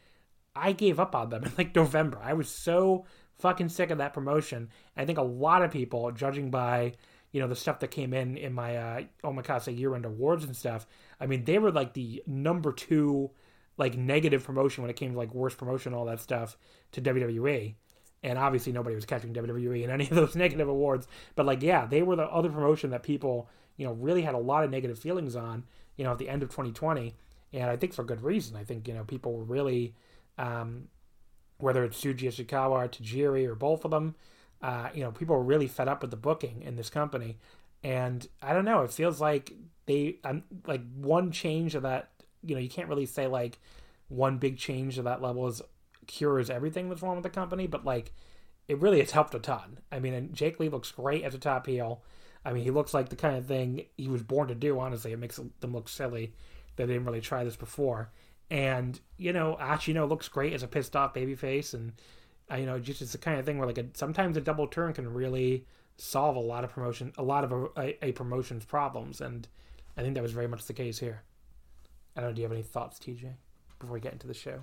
I gave up on them (laughs) in like November. I was so fucking sick of that promotion. I think a lot of people, judging by you know the stuff that came in in my uh, Omakase year-end awards and stuff, I mean they were like the number two like negative promotion when it came to like worst promotion all that stuff to WWE. And obviously nobody was catching WWE in any of those (laughs) negative awards. But like yeah, they were the other promotion that people, you know, really had a lot of negative feelings on, you know, at the end of 2020. And I think for good reason. I think, you know, people were really um, whether it's Shuji Ishikawa or Tajiri or both of them. Uh, you know, people were really fed up with the booking in this company, and I don't know. It feels like they um, like one change of that. You know, you can't really say like one big change of that level is cures everything that's wrong with the company, but like it really has helped a ton. I mean, and Jake Lee looks great as a top heel. I mean, he looks like the kind of thing he was born to do. Honestly, it makes them look silly that they didn't really try this before. And you know, Ashino looks great as a pissed off babyface, and uh, you know, just it's the kind of thing where like a, sometimes a double turn can really solve a lot of promotion, a lot of a, a, a, promotion's problems, and I think that was very much the case here. I don't know. Do you have any thoughts, TJ, before we get into the show?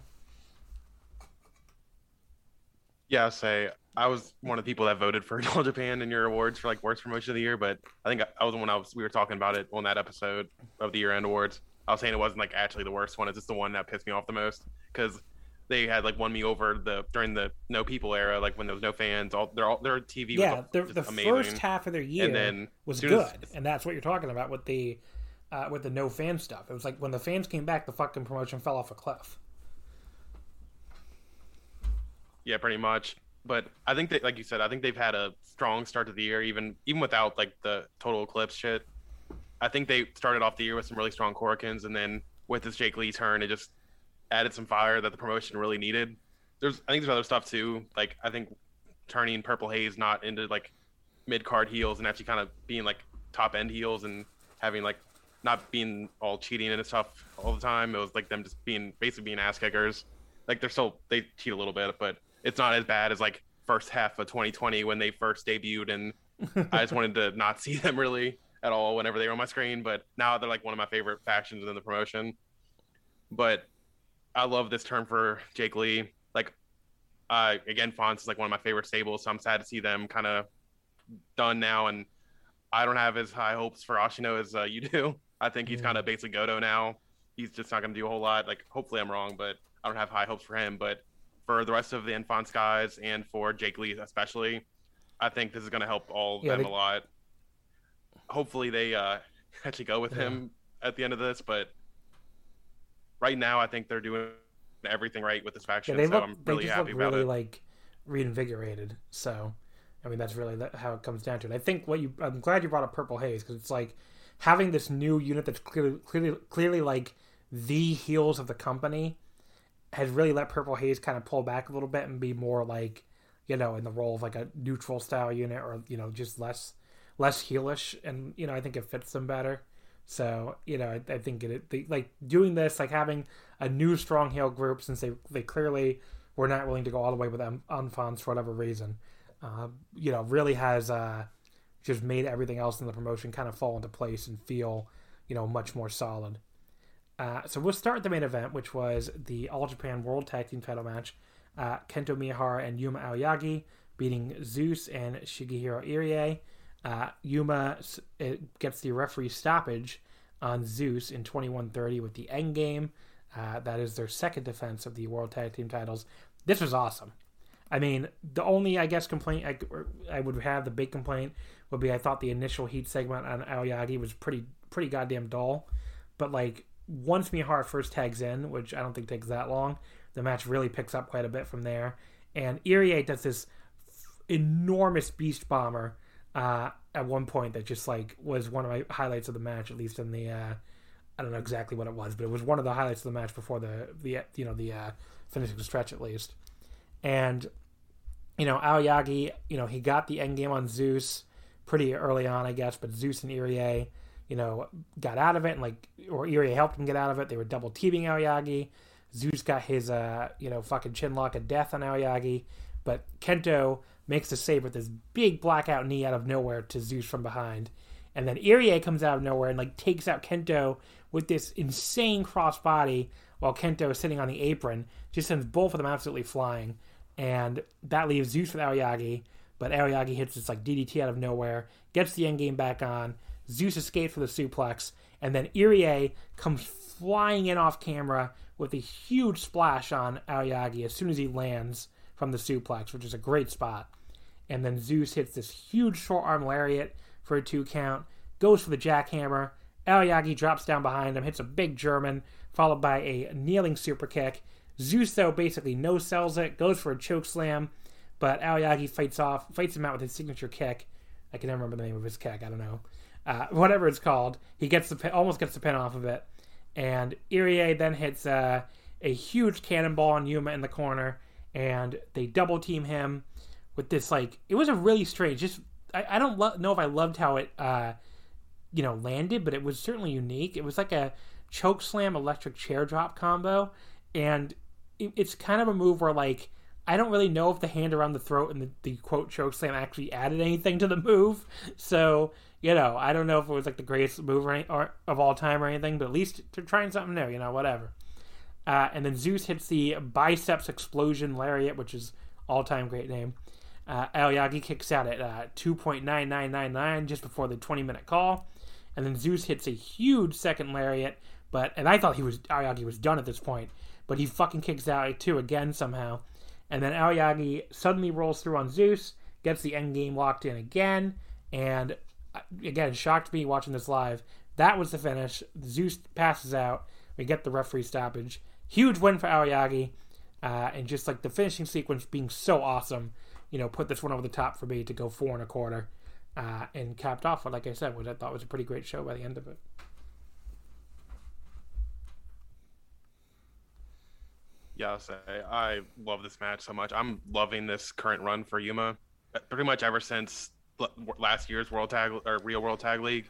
Yeah, say I was one of the people that voted for (laughs) All Japan in your awards for like worst promotion of the year, but I think I was the one I was we were talking about it on that episode of the year end awards. I was saying it wasn't like actually the worst one. It's just the one that pissed me off the most because they had like won me over the during the no people era, like when there was no fans. All their all their TV. Yeah, was the amazing. first half of their year and then was good, as, and that's what you're talking about with the uh, with the no fan stuff. It was like when the fans came back, the fucking promotion fell off a cliff. Yeah, pretty much. But I think that, like you said, I think they've had a strong start to the year, even even without like the total eclipse shit. I think they started off the year with some really strong Korakuens, and then with this Jake Lee turn, it just added some fire that the promotion really needed. There's, I think there's other stuff too. Like I think turning Purple Haze not into like mid card heels and actually kind of being like top end heels and having like not being all cheating and stuff all the time. It was like them just being basically being ass kickers. Like they're still they cheat a little bit, but it's not as bad as like first half of 2020 when they first debuted, and (laughs) I just wanted to not see them really at all whenever they were on my screen, but now they're like one of my favorite factions in the promotion. But I love this term for Jake Lee. Like, uh, again, Fonz is like one of my favorite stables, so I'm sad to see them kind of done now. And I don't have as high hopes for Ashino as uh, you do. (laughs) I think he's Mm. kind of basically Godo now. He's just not going to do a whole lot. Like, hopefully I'm wrong, but I don't have high hopes for him. But for the rest of the Enfants guys and for Jake Lee especially, I think this is going to help all of Yeah, them they- a lot. Hopefully they uh, (laughs) actually go with Yeah. him at the end of this, but right now I think they're doing everything right with this Yeah, faction. they so look. I'm really happy look about really it. like reinvigorated. So, I mean, that's really how it comes down to it. I think what you. I'm glad you brought up Purple Haze because it's like having this new unit that's clearly, clearly, clearly like the heels of the company has really let Purple Haze kind of pull back a little bit and be more like, you know, in the role of like a neutral style unit or you know just less less heelish, and you know I think it fits them better. So you know I, I think it they, like doing this like having a new strong heel group since they they clearly were not willing to go all the way with Enfants for whatever reason. Uh, you know really has uh, just made everything else in the promotion kind of fall into place and feel you know much more solid. Uh, so we'll start the main event, which was the All Japan World Tag Team Title match. Uh, Kento Miyahara and Yuma Aoyagi beating Zeus and Shigehiro Irie. Uh, Yuma gets the referee stoppage on Zeus in 21-30 with the end game. Uh, that is their second defense of the World Tag Team titles. This was awesome. I mean, the only I guess complaint I, I would have, the big complaint would be I thought the initial heat segment on Aoyagi was pretty pretty goddamn dull. But like once Miyahara first tags in, which I don't think takes that long, the match really picks up quite a bit from there. And Irie does this enormous beast bomber uh, at one point that just like was one of my highlights of the match, at least in the uh, I don't know exactly what it was, but it was one of the highlights of the match before the the you know the uh, finishing stretch at least. And you know Aoyagi, you know he got the end game on Zeus pretty early on, I guess, but Zeus and Irie, you know, got out of it, and like or Irie helped him get out of it. They were double teaming Aoyagi. Zeus got his uh you know fucking chin lock of death on Aoyagi, but Kento makes the save with this big blackout knee out of nowhere to Zeus from behind. And then Irie comes out of nowhere and like takes out Kento with this insane crossbody while Kento is sitting on the apron. Just sends both of them absolutely flying. And that leaves Zeus with Aoyagi. But Aoyagi hits this like DDT out of nowhere, gets the end game back on. Zeus escapes for the suplex. And then Irie comes flying in off camera with a huge splash on Aoyagi as soon as he lands from the suplex, which is a great spot. And then Zeus hits this huge short arm lariat for a two count, goes for the jackhammer. Aoyagi drops down behind him, hits a big German, followed by a kneeling super kick. Zeus, though, basically no sells it, goes for a choke slam, but Aoyagi fights off, fights him out with his signature kick. I can never remember the name of his kick. I don't know, uh, whatever it's called. He gets the pin, almost gets the pin off of it, and Irie then hits uh, a huge cannonball on Yuma in the corner, and they double team him with this like it was a really strange. Just I, I don't lo- know if I loved how it uh, you know landed, but it was certainly unique. It was like a choke slam electric chair drop combo, and it, it's kind of a move where like I don't really know if the hand around the throat and the, the quote choke slam actually added anything to the (laughs) move. So you know I don't know if it was like the greatest move or, any, or of all time or anything, but at least they're trying something new. You know whatever. Uh, and then Zeus hits the biceps explosion lariat, which is all time great name. Uh, Aoyagi kicks out at uh, 2.9999 just before the 20 minute call. And then Zeus hits a huge second lariat, but and I thought he was Aoyagi was done at this point, but he fucking kicks out at two again somehow. And then Aoyagi suddenly rolls through on Zeus, gets the end game locked in again, and again shocked me watching this live. That was the finish. Zeus passes out. We get the referee stoppage. Huge win for Aoyagi, uh, and just like the finishing sequence being so awesome, you know, put this one over the top for me to go four and a quarter, uh, and capped off what, like I said, what I thought was a pretty great show by the end of it. Yeah, I'll say I love this match so much. I'm loving this current run for Yuma, pretty much ever since last year's World Tag or Real World Tag League.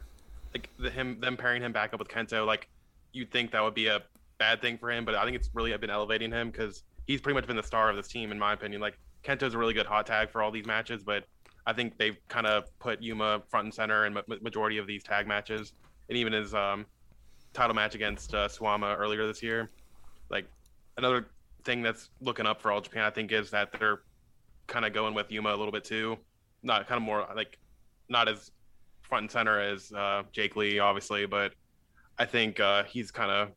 Like the, him, them pairing him back up with Kento, like you'd think that would be a bad thing for him, but I think it's really been elevating him because he's pretty much been the star of this team, in my opinion. Like Kento's a really good hot tag for all these matches, but I think they've kind of put Yuma front and center in ma- majority of these tag matches, and even his um, title match against uh, Suwama earlier this year. Like another thing that's looking up for All Japan, I think, is that they're kind of going with Yuma a little bit too. Not kind of more like not as front and center as uh, Jake Lee, obviously, but I think uh, he's kind of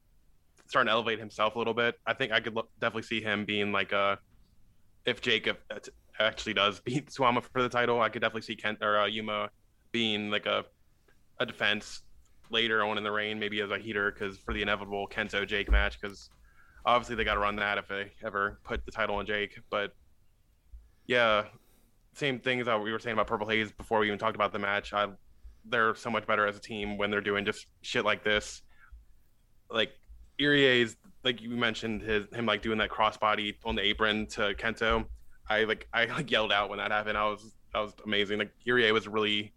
starting to elevate himself a little bit. I think I could definitely see him being like a if Jake actually does (laughs) beat Suwama for the title, I could definitely see Kent or uh, Yuma being like a a defense later on in the reign, maybe as a heater, because for the inevitable Kento Jake match, because obviously they got to run that if they ever put the title on Jake. But yeah, same things that we were saying about Purple Haze before we even talked about the match. I, they're so much better as a team when they're doing just shit like this. Like Irie's, like you mentioned, his him like doing that crossbody on the apron to Kento. I like I like yelled out when that happened. I was that was amazing. Like Irie was really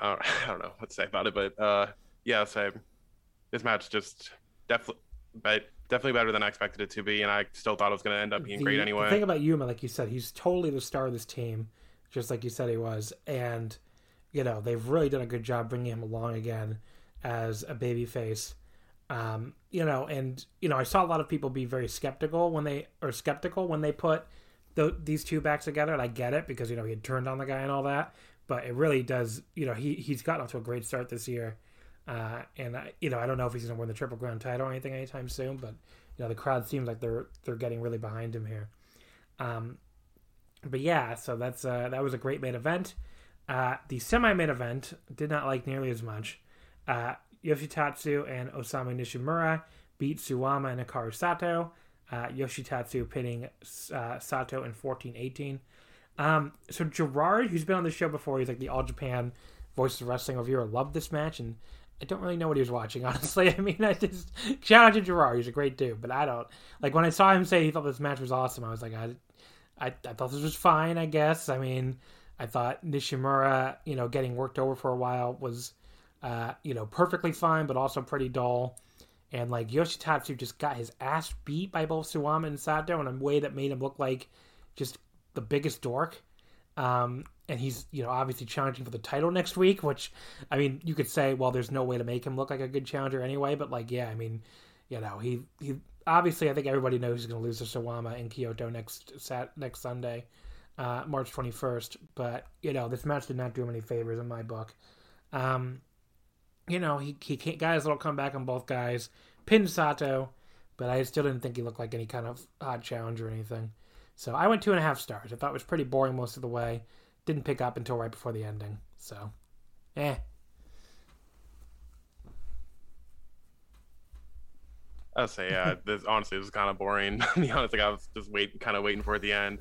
uh, (laughs) I don't know what to say about it, but uh, yeah, so this match just definitely, but definitely better than I expected it to be, and I still thought it was going to end up being the, great anyway. The thing about Yuma, like you said, he's totally the star of this team, just like you said he was, and you know they've really done a good job bringing him along again as a baby face. Um, you know, and you know, I saw a lot of people be very skeptical when they or skeptical when they put the, these two backs together, and I get it because you know he had turned on the guy and all that, but it really does. You know, he he's gotten off to a great start this year, uh, and I, you know, I don't know if he's going to win the Triple Crown title or anything anytime soon, but you know, the crowd seems like they're they're getting really behind him here. Um, but yeah, so that's uh, that was a great main event. Uh, the semi main event did not like nearly as much. Uh, Yoshitatsu and Osamu Nishimura beat Suwama and Hikaru Sato. Uh, Yoshitatsu pinning uh, Sato in 14 18. Um, so Gerard, who's been on the show before, he's like the All Japan Voices of Wrestling reviewer, loved this match, and I don't really know what he was watching, (laughs) honestly. I mean, I just shout out to Gerard, he's a great dude, but I don't like when I saw him say he thought this match was awesome. I was like, I, I, I thought this was fine, I guess. I mean, I thought Nishimura, you know, getting worked over for a while was, uh, you know, perfectly fine, but also pretty dull. And like Yoshitatsu just got his ass beat by both Suwama and Sato in a way that made him look like just the biggest dork. Um, and he's, you know, obviously challenging for the title next week, which, I mean, you could say, well, there's no way to make him look like a good challenger anyway, but like, yeah, I mean, you know, he, he, obviously, I think everybody knows he's going to lose to Suwama in Kyoto next sat next Sunday, uh, March 21st. But you know, this match did not do him any favors in my book. Um, you know, he he got his little comeback on both guys, pinned Sato, but I still didn't think he looked like any kind of hot challenger or anything. So I went two and a half stars. I thought it was pretty boring most of the way. Didn't pick up until right before the ending. So, eh. I'll say, yeah. (laughs) This honestly, was kind of boring. (laughs) to be honest, like I was just waiting, kind of waiting for it at the end.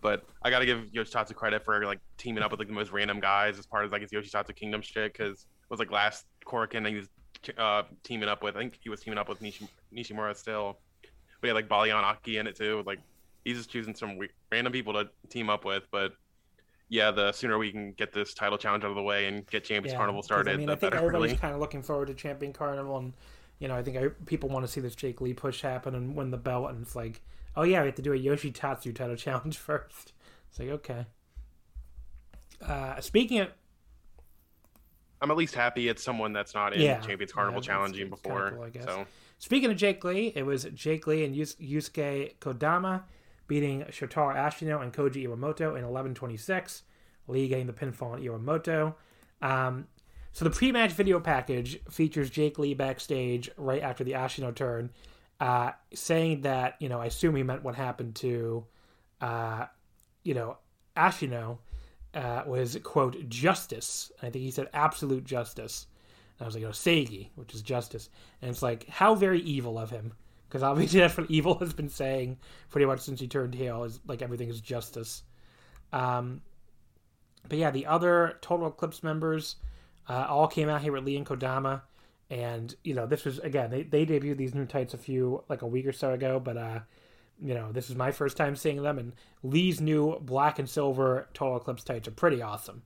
But I got to give Yoshitatsu credit for like teaming up with like the most random guys as part of like his Yoshitatsu Kingdom shit. Because it was like last Korakuen he was uh, teaming up with. I think he was teaming up with Nishi- Nishimura still. We had like Baliyan Akki in it too. Like he's just choosing some random people to team up with. But yeah, the sooner we can get this title challenge out of the way and get Champions yeah, Carnival started, I mean, the I think better. everybody's really. kind of looking forward to Champion Carnival, and you know, I think I, people want to see this Jake Lee push happen and win the belt, and it's like, oh yeah, we have to do a Yoshitatsu title (laughs) challenge first. It's like okay. Uh, speaking of, I'm at least happy it's someone that's not in Yeah, Champions Carnival yeah, challenging it's- it's kinda before. cool, I guess. So speaking of Jake Lee, it was Jake Lee and Yus- Yusuke Kodama beating Shotaro Ashino and Koji Iwamoto in 11:26. Lee getting the pinfall on Iwamoto. Um, so the pre-match video package features Jake Lee backstage right after the Ashino turn, uh, saying that you know I assume he meant what happened to, uh, you know, Ashino uh, was quote justice. I think he said absolute justice. And I was like, oh, Seigi, which is justice, and it's like how very evil of him, because obviously (laughs) that's what evil has been saying pretty much since he turned heel. Is like everything is justice. Um, but yeah, the other Total Eclipse members uh, all came out here with Lee and Kodama, and you know this was again they they debuted these new tights a few like a week or so ago, but uh, you know this is my first time seeing them, and Lee's new black and silver Total Eclipse tights are pretty awesome.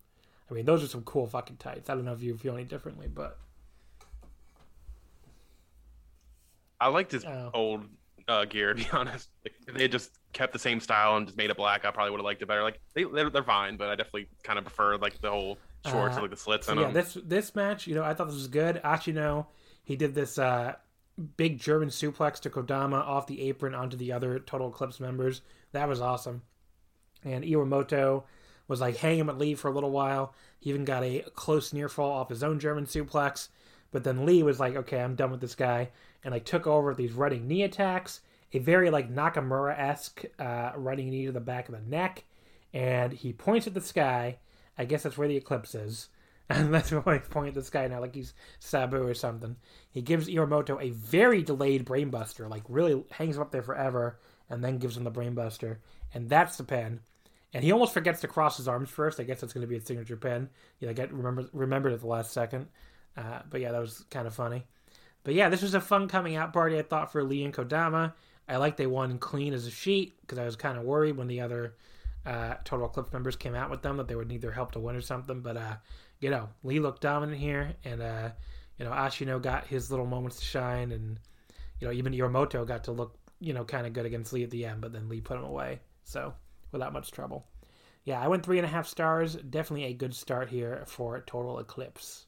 I mean, those are some cool fucking tights. I don't know if you feel any differently, but I liked his Oh. old uh, gear. (laughs) To be honest, like, if they had just kept the same style and just made it black, I probably would have liked it better. Like they they're, they're fine, but I definitely kind of prefer like the whole shorts Uh, with like the slits So yeah, them. this this match, you know, I thought this was good. Ashino, he did this uh, big German suplex to Kodama off the apron onto the other Total Eclipse members. That was awesome. And Iwamoto was like hanging with Lee for a little while. He even got a close near fall off his own German suplex. But then Lee was like, "Okay, I'm done with this guy," and like took over these running knee attacks, a very like Nakamura esque uh, running knee to the back of the neck, and he points at the sky. I guess that's where the eclipse is. (laughs) And that's why he's pointing at the sky now, like he's Sabu or something. He gives Iwamoto a very delayed brainbuster, like really hangs him up there forever, and then gives him the brainbuster. And that's the pin. And he almost forgets to cross his arms first. I guess that's going to be a signature pin. You know, get remember remembered at the last second. Uh, but yeah, that was kind of funny. But yeah, this was a fun coming out party. I thought for Lee and Kodama. I like they won clean as a sheet because I was kind of worried when the other uh, Total Eclipse members came out with them that they would need their help to win or something. But uh, you know, Lee looked dominant here, and uh, you know, Ashino got his little moments to shine, and you know, even Iwamoto got to look you know kind of good against Lee at the end, but then Lee put him away, so without much trouble. Yeah, I went three and a half stars. Definitely a good start here for Total Eclipse.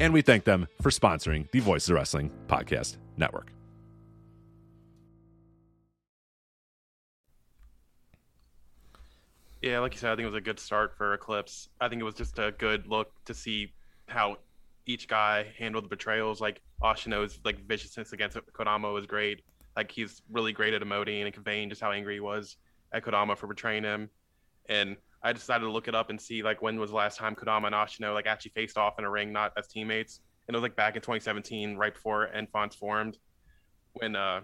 And we thank them for sponsoring the Voices of Wrestling Podcast Network. Yeah, like you said, I think it was a good start for Eclipse. I think it was just a good look to see how each guy handled the betrayals. Like Ashino's like viciousness against Kodama was great. Like he's really great at emoting and conveying just how angry he was at Kodama for betraying him. And I decided to look it up and see like when was the last time Kodama and Ashino like actually faced off in a ring, not as teammates. And it was like back in 2017, right before Enfants formed, when uh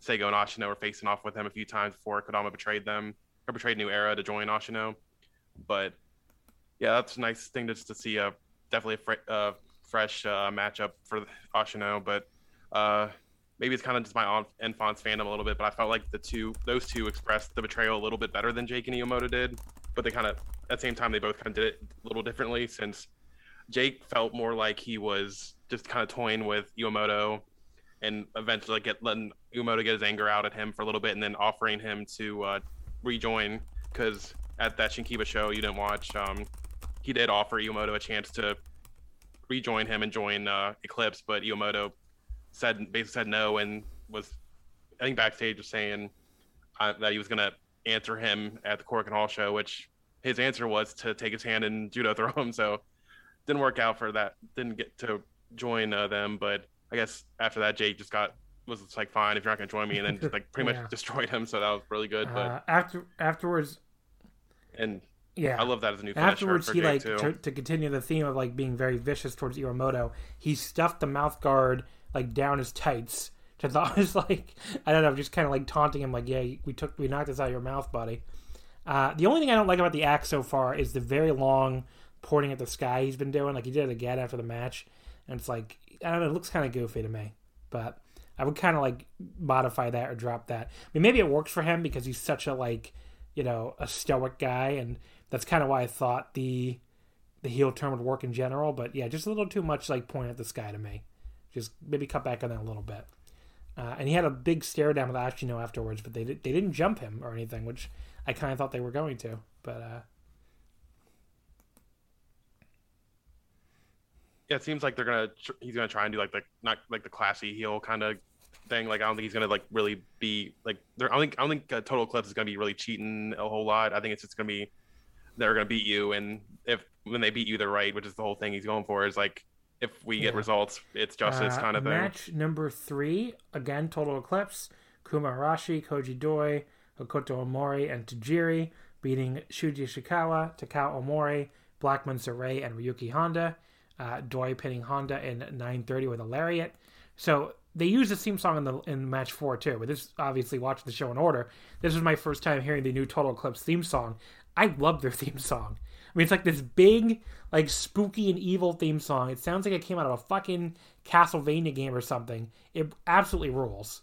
Sego and Ashino were facing off with him a few times before Kodama betrayed them or betrayed New Era to join Ashino. But yeah, that's a nice thing just to see a definitely a fre- uh, fresh uh, matchup for Ashino. But uh, maybe it's kind of just my Enfants fandom a little bit. But I felt like the two, those two expressed the betrayal a little bit better than Jake and Iwamoto did. But they kind of at the same time they both kind of did it a little differently since Jake felt more like he was just kind of toying with Iwamoto and eventually get letting Umoto get his anger out at him for a little bit and then offering him to uh, rejoin because at that Shinkiba show you didn't watch, um, he did offer Iwamoto a chance to rejoin him and join uh, Eclipse, but Iwamoto said basically said no and was I think backstage was saying uh, that he was gonna answer him at the Korakuen Hall show, which his answer was to take his hand and judo (laughs) throw him. So didn't work out for that. Didn't get to join uh, them, but I guess after that, Jake just got was just like, fine, if you're not gonna join me, and then just like pretty (laughs) Yeah. much destroyed him. So that was really good. But Uh, after afterwards, and yeah. I love that as a new finisher Afterwards, he Jake like to, to continue the theme of like being very vicious towards Iwamoto. He stuffed the mouth guard like down his tights, I thought was (laughs) like I don't know, just kind of like taunting him, like, "Yeah, we took we knocked this out of your mouth, buddy." Uh, the only thing I don't like about the act so far is the very long pointing at the sky he's been doing. Like he did it again after the match, and it's like I don't know, it looks kind of goofy to me. But I would kind of like modify that or drop that. I mean, maybe it works for him because he's such a like, you know, a stoic guy, and that's kind of why I thought the the heel turn would work in general. But yeah, just a little too much like point at the sky to me. Just maybe cut back on that a little bit. Uh, and he had a big stare down with Ashino afterwards, but they they didn't jump him or anything, which I kind of thought they were going to. But uh, yeah, it seems like they're gonna he's gonna try and do like the not like the classy heel kind of thing. Like I don't think he's gonna like really be like. I don't think I don't think uh, Total Eclipse is gonna be really cheating a whole lot. I think it's just gonna be they're gonna beat you, and if when they beat you, they're right, which is the whole thing he's going for. Is like if we get Yeah. results, it's justice Uh, kind of thing. Match number three, again, Total Eclipse. Kuma Arashi, Koji Doi, Hokuto Omori, and Tajiri beating Shuji Ishikawa, Takao Omori, Black Menso-re, and Ryuki Honda. Uh, Doi pinning Honda in 9:30 with a lariat. So they used the theme song in the in match four too. But this obviously watching the show in order. This was my first time hearing the new Total Eclipse theme song. I love their (laughs) theme song. I mean, it's like this big, like spooky and evil theme song. It sounds like it came out of a fucking Castlevania game or something. It absolutely rules.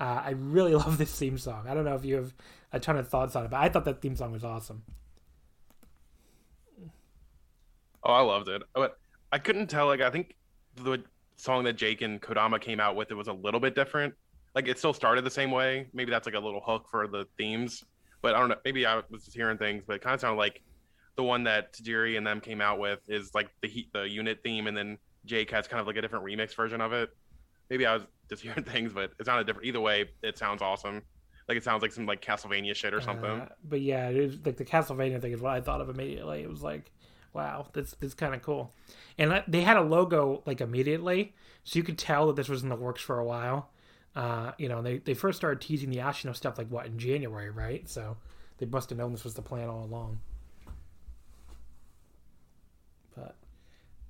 Uh, I really (laughs) love this theme song. I don't know if you have a ton of thoughts on it, but I thought that theme song was awesome. Oh, I loved it. But I couldn't tell. Like, I think the song that Jake and Kodama came out with it was a little bit different. Like, it still started the same way. Maybe that's like a little hook for the themes. But I don't know. Maybe I was just hearing things, but it kind of sounded like the one that Tajiri and them came out with is like the heat, the unit theme, and then Jake has kind of like a different remix version of it. Maybe I was (laughs) just hearing things, but it sounded different. Either way, it sounds awesome. Like it sounds like some like Castlevania shit or something. Uh, but yeah, it is like the Castlevania thing is what I thought of immediately. It was like, wow, that's that's kind of cool. And they had a logo like immediately, so you could tell that this was in the works for a while. Uh, you know, they they first started teasing the Ashino stuff like what in January, right? So they must have known this was the plan all along. But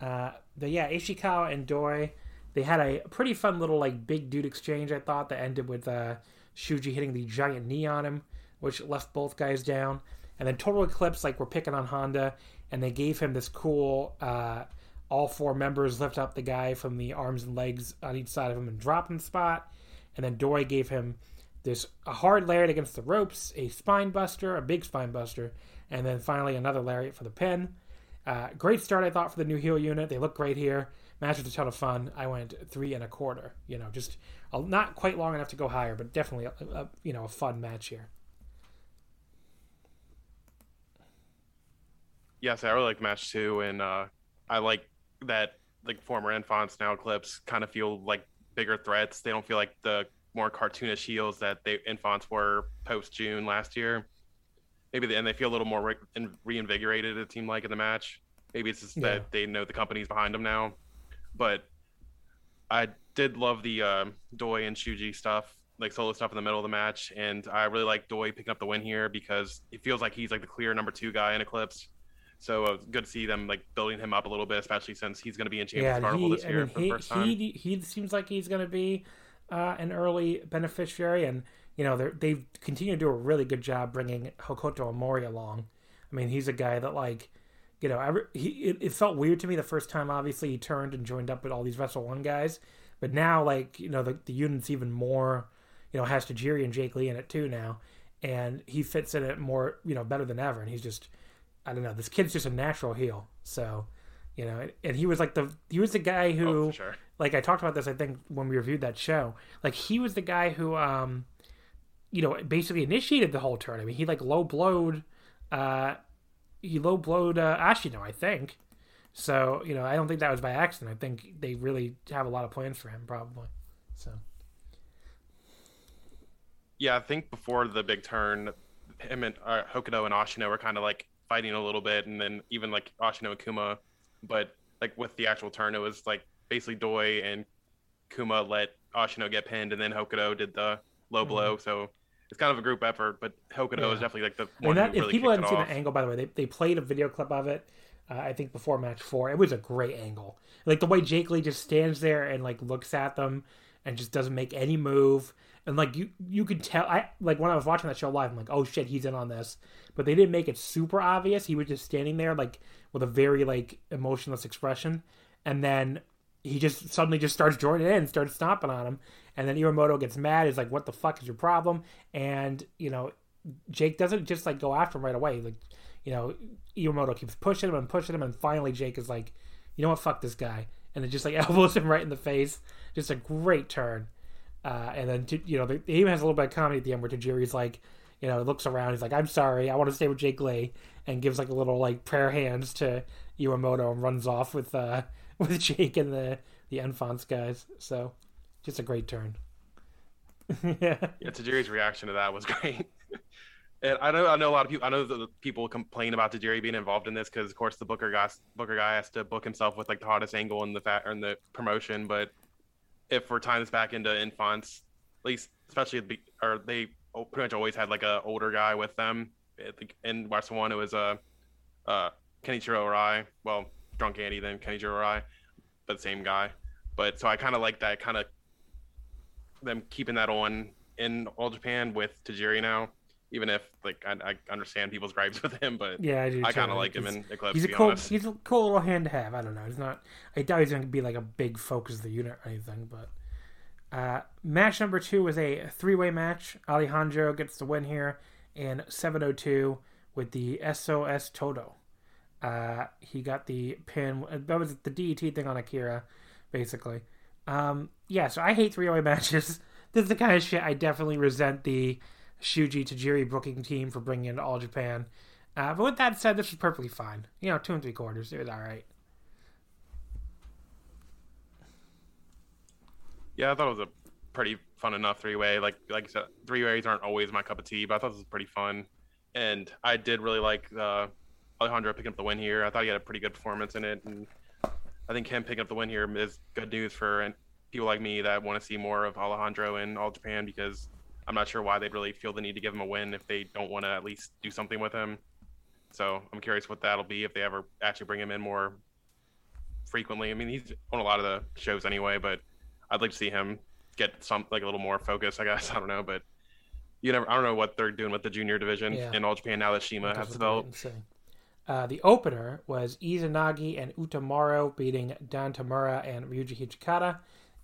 uh, but yeah, Ishikawa and Doi, they had a pretty fun little like big dude exchange. I thought that ended with uh, Shuji hitting the giant knee on him, which left both guys down. And then Total Eclipse, like we're picking on Honda, and they gave him this cool. Uh, all four members lift up the guy from the arms and legs on each side of him and drop him spot. And then Doi gave him this a hard lariat against the ropes, a spine buster, a big spine buster, and then finally another lariat for the pin. Uh, great start, I thought, for the new heel unit. They look great here. Match was a ton of fun. I went three and a quarter. You know, just uh, not quite long enough to go higher, but definitely a, a you know a fun match here. Yes, I really like match two, and uh, I like that like former Enfants now clips kind of feel like bigger threats. They don't feel like the more cartoonish heels that they Enfants were post June last year. Maybe they, and they feel a little more re- in- reinvigorated. It seemed like in the match. Maybe it's just Yeah. that they know the company's behind them now. But I did love the uh, Doi and Shuji stuff, like solo stuff in the middle of the match, and I really like Doi picking up the win here because it feels like he's like the clear number two guy in Eclipse. So uh, it's good to see them like building him up a little bit, especially since he's going to be in Champions Yeah, Carnival he, this I year mean, for he, the first time. he he seems like he's going to be uh, an early beneficiary, and you know they're- they've continued to do a really good job bringing Hokuto Omori along. I mean, he's a guy that like, you know, every, he it, it felt weird to me the first time. Obviously, he turned and joined up with all these Wrestle One guys, but now like you know the the unit's even more, you know, has Tajiri and Jake Lee in it too now, and he fits in it more, you know, better than ever. And he's just, I don't know, this kid's just a natural heel. So, you know, and he was like the he was the guy who, Oh, sure. like I talked about this, I think when we reviewed that show, like he was the guy who, um, you know, basically initiated the whole turn. I mean, he like low blowed, uh, he low blowed uh, Ashino, I think. So you know, I don't think that was by accident. I think they really have a lot of plans for him, probably. So Yeah, I think before the big turn, him and uh, Hokuto and Ashino were kind of like fighting a little bit, and then even like Ashino and Kuma. But like with the actual turn, it was like basically Doi and Kuma let Ashino get pinned, and then Hokuto did the low blow. So it's kind of a group effort, but Hokuto. Yeah. is definitely like the And one that, if really people hadn't seen off. that angle, by the way, they, they played a video clip of it. Uh, I think before match four, it was a great angle. Like the way Jake Lee just stands there and like looks at them and just doesn't make any move. And like you, you could tell. I like when I was watching that show live, I'm like, oh shit, he's in on this. But they didn't make it super obvious. He was just standing there like with a very like emotionless expression, and then he just suddenly just starts joining in, starts stomping on him, and then Iwamoto gets mad. Is like, "What the fuck is your problem?" And you know, Jake doesn't just like go after him right away. Like, you know, Iwamoto keeps pushing him and pushing him, and finally Jake is like, "You know what? Fuck this guy," and it just like (laughs) elbows him right in the face. Just a great turn. Uh, and then you know, they even has a little bit of comedy at the end where Tajiri's like, you know, looks around. He's like, "I'm sorry, I want to stay with Jake Lee," and gives like a little like prayer hands to Iwamoto and runs off with uh (laughs) with Jake and the the Enfants guys. So, just a great turn. yeah. (laughs) Yeah, Tajiri's reaction to that was (laughs) great. and I know I know a lot of people I know that the people complain about Tajiri being involved in this because of course the Booker guy Booker guy has to book himself with like the hottest angle in the fat or in the promotion. But if we're tying this back into Enfants, at least especially the, or they pretty much always had like a older guy with them. I think in Wrestle-1 it was a uh, uh, Kenichiro Arai. Well, Drunk Andy then Kenichiro Arai, but same guy. But so I kind of like that kind of them keeping that on in All Japan with Tajiri now, even if like I, I understand people's gripes (laughs) with him, but Yeah, I. I kind of like him in Eclipse. He's a cool. honest. He's a cool little hand to have. I don't know. He's not. I doubt he's going to be like a big focus of the unit or anything. But uh, match number two was a three-way match. Alejandro gets the win here in 7:02 with the SOS Toto. Uh, he got the pin. That was the DET thing on Akira, basically. Um, yeah, so I hate three-way matches. (laughs) This is the kind of shit I definitely resent the Shuji Tajiri booking team for bringing into All Japan. Uh, but with that said, this was perfectly fine. You know, two and three quarters, it was all right. Yeah, I thought it was a pretty fun enough three way. Like like I said, three ways aren't always my cup of tea, but I thought this was pretty fun. And I did really like uh, Alejandro picking up the win here. I thought he had a pretty good performance in it, and I think him picking up the win here is good news for people like me that want to see more of Alejandro in All Japan because I'm not sure why they'd really feel the need to give him a win if they don't want to at least do something with him. So I'm curious what that'll be if they ever actually bring him in more frequently. I mean, he's on a lot of the shows anyway, but I'd like to see him get some like a little more focus. I guess (laughs) I don't know, but you never. I don't know what they're doing with the junior division Yeah. in All Japan now that CIMA has developed. wait and see. Uh, the opener was Izanagi and Utamaro beating Dan Tamura and Ryuji Hijikata.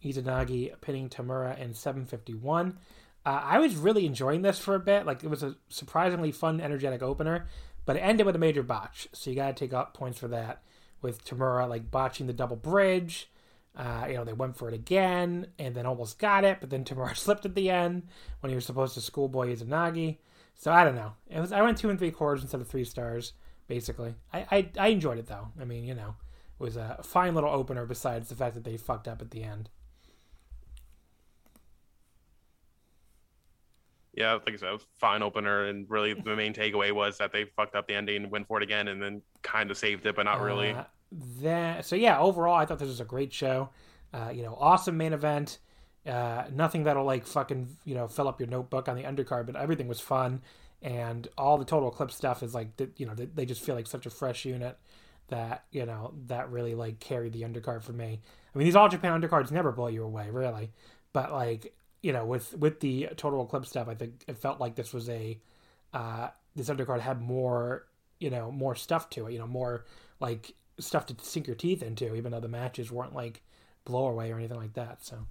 Izanagi pinning Tamura in 751. Uh, I was really enjoying this for a bit. Like, it was a surprisingly fun, energetic opener, but it ended with a major botch. So you got to take up points for that. With Tamura, like, botching the double bridge. Uh, you know, they went for it again and then almost got it, but then Tamura (laughs) slipped at the end when he was supposed to schoolboy Izanagi. So I don't know. It was I went two and three quarters instead of three stars, basically. I, I, I enjoyed it though. I mean, you know, it was a fine little opener besides the fact that they fucked up at the end. Yeah, like I said, fine opener, and really the main takeaway was that they fucked up the ending, went for it again, and then kind of saved it, but not really. Uh, then, so yeah, overall, I thought this was a great show. Uh, you know, awesome main event. Uh, nothing that'll like fucking you know fill up your notebook on the undercard, but everything was fun, and all the Total Eclipse stuff is like you know they just feel like such a fresh unit that you know that really like carried the undercard for me. I mean, these all Japan undercards never blow you away, really, but like you know with with the Total Eclipse stuff, I think it felt like this was a uh, this undercard had more you know more stuff to it, you know more like stuff to sink your teeth into, even though the matches weren't like blow away or anything like that. So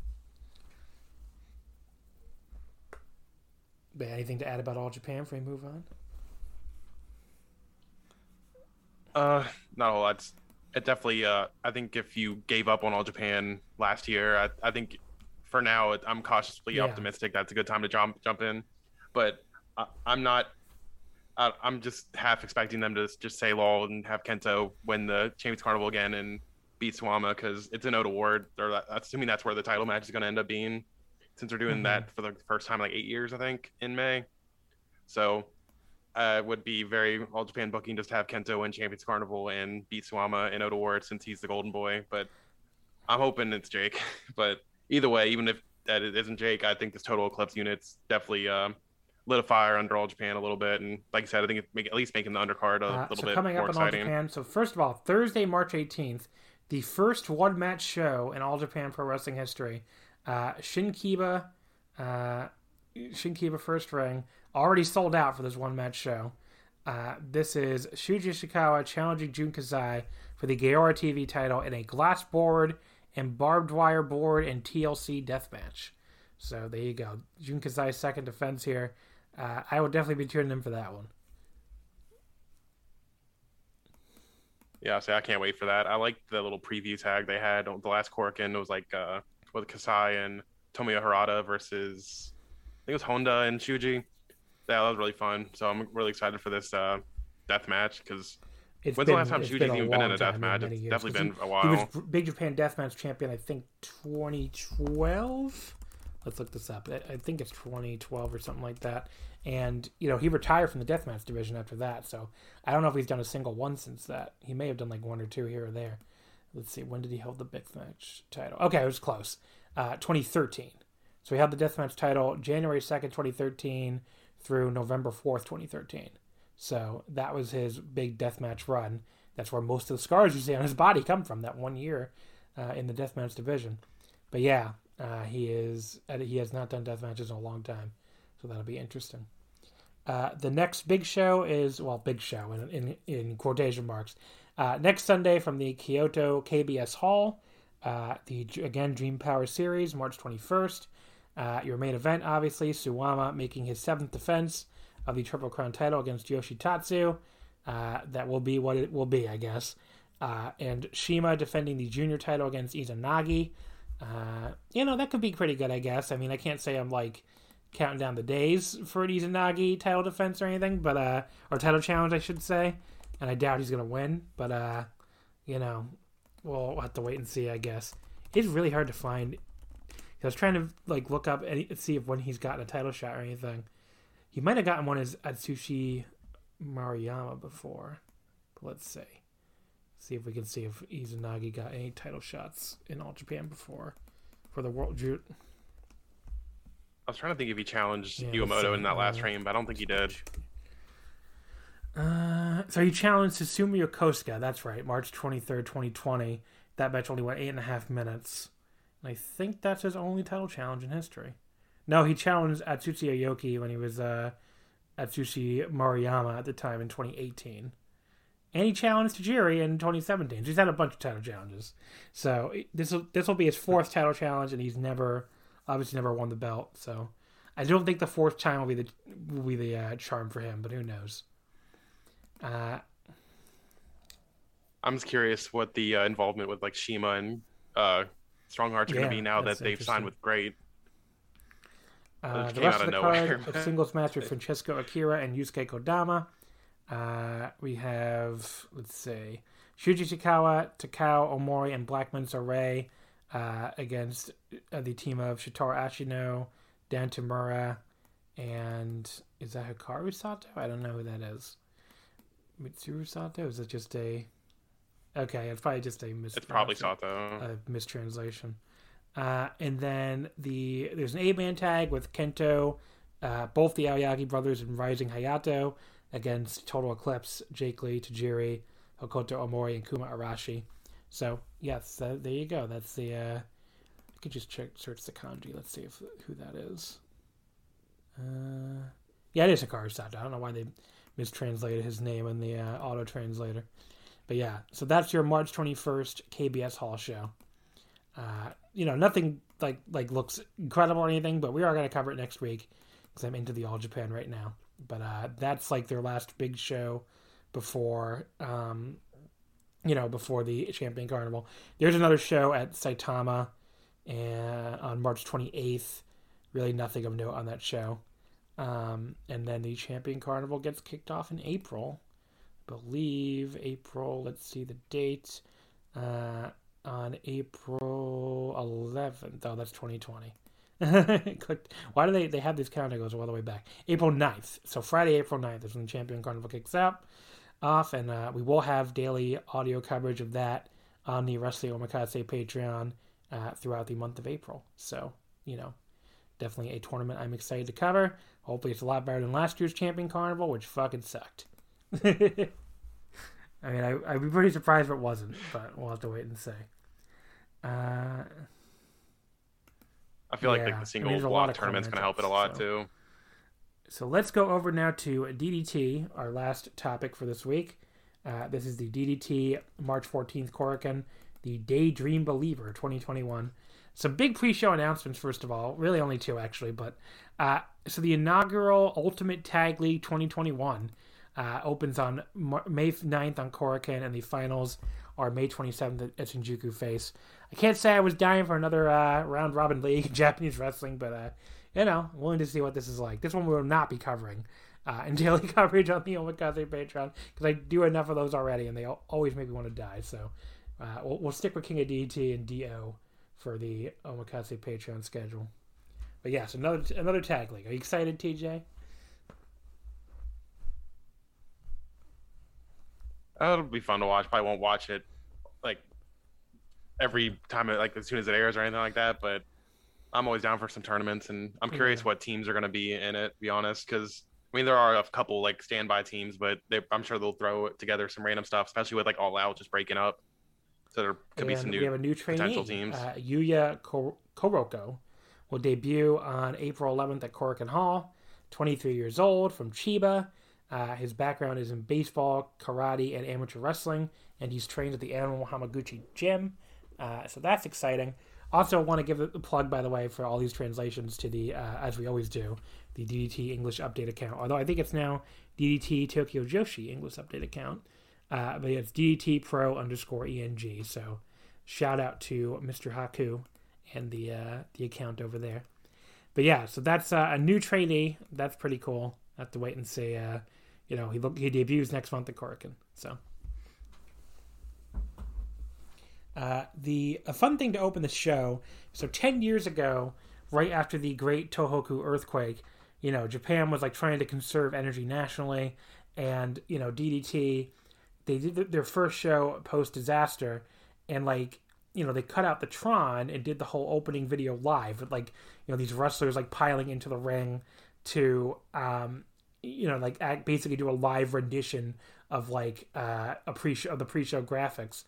But anything to add about All Japan before we move on? Uh, not a whole lot. It definitely. Uh, I think if you gave up on All Japan last year, I, I think for now I'm cautiously Yeah. optimistic that's a good time to jump jump in. But I, I'm not. I, I'm just half expecting them to just say lol and have Kento win the Champions Carnival again and beat Suwama because it's an Ota Ward. Or that, assuming that's where the title match is going to end up being, since they're doing Mhm. that for the first time in like eight years, I think, in May. So uh, would be very all Japan booking just to have Kento win Champions Carnival and beat Suwama in Ota Ward since he's the golden boy. But I'm hoping it's Jake. (laughs) but either way, even if that it isn't Jake, I think this Total Eclipse unit's definitely um, lit a fire under All Japan a little bit. And like I said, I think it's make, at least making the undercard a Uh, little so bit coming more up in All. Japan. So first of all, Thursday, March 18th, the first one match show in All Japan Pro Wrestling history. Uh, Shin Kiba, uh, Shin Kiba First Ring, already sold out for this one match show. Uh, this is Shuji Ishikawa challenging Jun Kasai for the Gaora TV title in a glass board and barbed wire board and TLC death match. So there you go. Jun Kasai's second defense here. Uh, I would definitely be tuning in for that one. Yeah, so I can't wait for that. I like the little preview tag they had on the last Korakuen. It was like uh, with Kasai and Tomoya Harada versus I think it was Honda and Shuji. Yeah, that was really fun. So I'm really excited for this uh, death match because It's when's the last time Shuji's been even been in a death match? It's definitely been a he, while. He was Big Japan Deathmatch champion, I think, 2012. Let's look this up. I I think it's 2012 or something like that. And you know, he retired from the deathmatch division after that. So I don't know if he's done a single one since that. He may have done like one or two here or there. Let's see. When did he hold the big match title? Okay, it was close. Uh, 2013. So he held the deathmatch title January 2nd, 2013 through November 4th, 2013. So that was his big deathmatch run. That's where most of the scars you see on his body come from. That one year uh, in the deathmatch division. But yeah, uh, he is uh, he has not done death matches in a long time, so that'll be interesting. Uh, the next big show is well, big show in in, in quotation marks. Uh, next Sunday from the Kyoto KBS Hall, uh, the again Dream Power Series, March twenty first. Your main event, obviously, Suwama making his seventh defense of the Triple Crown title against Yoshitatsu. Uh, that will be what it will be, I guess. Uh, and CIMA defending the junior title against Izanagi. Uh, you know, that could be pretty good, I guess. I mean, I can't say I'm like counting down the days for an Izanagi title defense or anything, but, uh, or title challenge, I should say. And I doubt he's going to win, but, uh, you know, we'll, we'll have to wait and see, I guess. It's really hard to find. I was trying to, like, look up and see if when he's gotten a title shot or anything. He might have gotten one as Atsushi Maruyama before. But let's see. See if we can see if Izanagi got any title shots in All Japan before for the World Ju- I was trying to think if he challenged Yeah, Iwamoto in that last see. frame, but I don't think he did. Uh, so he challenged Susumu Yokosuka. That's right, March twenty third, twenty twenty. That match only went eight and a half minutes. And I think that's his only title challenge in history. No, he challenged Atsushi Aoki when he was uh, Atsushi Maruyama at the time in 2018. And he challenged Tajiri in 2017. So he's had a bunch of title challenges. So this will this will be his fourth title challenge, and he's never obviously never won the belt. So I don't think the fourth time will be the will be the uh, charm for him, but who knows? Uh, I'm just curious what the uh, involvement with like CIMA and uh, Strongheart's are going to be now that they've signed with GLEAT. Uh, the rest of the (laughs) of card, a singles match with Francesco Akira and Yusuke Kodama. Uh, we have, let's see, Shuji Ishikawa, Takao Omori, and Black Menso-re uh, against uh, the team of Shotaro Ashino, Dan Tamura, and is that Hikaru Sato? I don't know who that is. Mitsuru Sato? Is it just a. Okay, it's probably just a mis- It's probably Sato. a mistranslation. Uh, and then the there's an eight man tag with Kento, uh, both the Aoyagi brothers and Rising Hayato against Total Eclipse, Jake Lee, Tajiri, Hokuto Omori, and Kuma Arashi. So yes, uh, there you go. That's the. Uh, I could just check search the kanji. Let's see if who that is. Uh, yeah, it is Hikaru Sato. I don't know why they mistranslated his name in the uh, auto translator. But yeah, so that's your March 21st KBS Hall show. Uh, you know, nothing like like looks incredible or anything, but we are going to cover it next week because I'm into the All Japan right now. But uh, that's like their last big show before, um, you know, before the Champion Carnival. There's another show at Saitama and on March 28th. Really nothing of note on that show. Um, and then the Champion Carnival gets kicked off in April. I believe April, let's see the date. Uh, on April 11th. Oh, that's 2020. (laughs) Clicked. Why do they they have these countdown goes all the way back? April 9th. So Friday, April 9th is when Champion Carnival kicks out off, and uh, we will have daily audio coverage of that on the Wrestling Omakase Patreon uh, throughout the month of April. So you know, definitely a tournament I'm excited to cover. Hopefully, it's a lot better than last year's Champion Carnival, which fucking sucked. (laughs) I mean, I, I'd be pretty surprised if it wasn't, but we'll have to wait and see. Uh, I feel like, Yeah, like the mean, single a lot block of tournament's going to help it a lot matchups, too. so let's go over now to DDT, our last topic for this week. Uh, this is the DDT March 14th Korakuen, the Daydream Believer 2021. Some big pre-show announcements, first of all. Really only two, actually. But uh, so the inaugural Ultimate Tag League 2021 uh, opens on May 9th on Korakuen, and the finals are May 27th at Shinjuku Face. I can't say I was dying for another uh, round robin league in (laughs) Japanese wrestling, but uh, you know, willing to see what this is like. This one we will not be covering uh, in (laughs) daily coverage on the Omakase Patreon because I do enough of those already, and they always make me want to die. So uh, we'll, we'll stick with King of DT and Do for the Omakase Patreon schedule. But yes, another another tag league. Are you excited, TJ? It'll be fun to watch. Probably won't watch it like every time, it, like as soon as it airs or anything like that. But I'm always down for some tournaments, and I'm curious Yeah. what teams are going to be in it. To be honest, because I mean there are a couple like standby teams, but they, I'm sure they'll throw together some random stuff, especially with like All Out just breaking up. So there could be and some we new. have a new trainee. potential teams. Uh, Yuya Ko- Koroko will debut on April 11th at Korakuen Hall. 23 years old from Chiba. Uh, his background is in baseball, karate, and amateur wrestling, and he's trained at the Animal Hamaguchi Gym. Uh, so that's exciting. Also, want to give a plug, by the way, for all these translations to the, uh, as we always do, the DDT English Update account. Although I think it's now DDT Tokyo Joshi English Update account. Uh, but it's DDT Pro underscore ENG. So shout out to Mr. Haku and the uh, the account over there. But yeah, so that's uh, a new trainee. That's pretty cool. have to wait and see. You know, he look he debuts next month at Korakuen. So uh, the a fun thing to open the show. So ten years ago, right after the Great Tohoku earthquake, you know, Japan was like trying to conserve energy nationally, and you know, DDT they did their first show post disaster, and like you know they cut out the Tron and did the whole opening video live with like you know these wrestlers like piling into the ring to um you know like act, basically do a live rendition of like uh, a pre of the pre show graphics,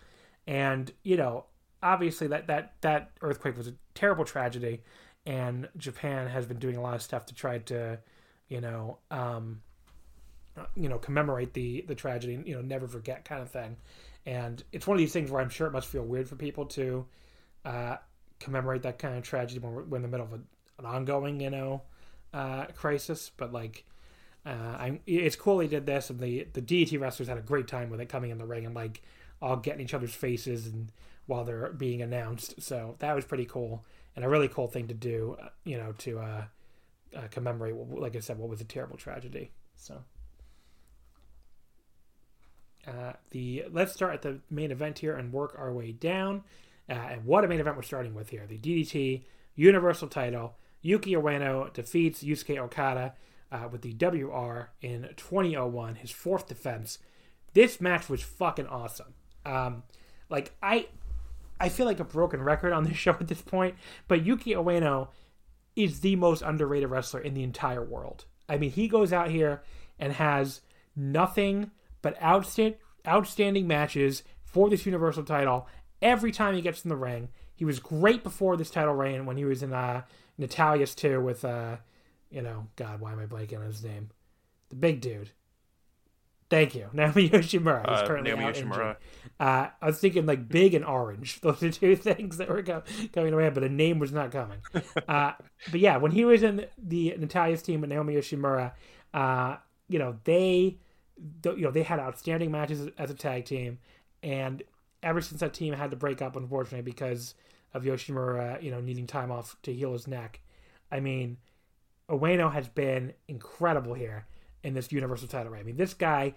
and you know obviously that that that earthquake was a terrible tragedy, and Japan has been doing a lot of stuff to try to you know um you know commemorate the the tragedy you know never forget kind of thing. And it's one of these things where i'm sure it must feel weird for people to uh commemorate that kind of tragedy when we're, we're in the middle of a, an ongoing you know uh crisis. But like uh it's cool they did this and the the DT wrestlers had a great time with it coming in the ring and like all getting each other's faces and while they're being announced so that was pretty cool and a really cool thing to do uh, you know to uh, uh commemorate like i said what was a terrible tragedy so uh, the let's start at the main event here and work our way down. Uh, and what a main event we're starting with here: the DDT Universal Title. Yuki Ueno defeats Yusuke Okada uh, with the WR in 2001, his fourth defense. This match was fucking awesome. Um, like I, I feel like a broken record on this (laughs) show at this point, but Yuki Ueno is the most underrated wrestler in the entire world. I mean, he goes out here and has nothing but outstand, outstanding matches for this Universal title every time he gets in the ring. He was great before this title reign when he was in uh, Nautilus too with, uh, you know, God, why am I blanking on his name? The big dude. Thank you. (laughs) Naomi Yoshimura is Uh, Naomi out Yoshimura. Uh, I was thinking like big and orange. (laughs) Those are two (laughs) things that were go- coming away, but a name was not coming. Uh, but yeah, when he was in the Nautilus team with Naomi Yoshimura, uh, you know they, you know they had outstanding matches as a tag team, and ever since that team had to break up, unfortunately, because of Yoshimura, you know, needing time off to heal his neck. I mean, Ueno has been incredible here in this Universal title reign. I mean, this guy,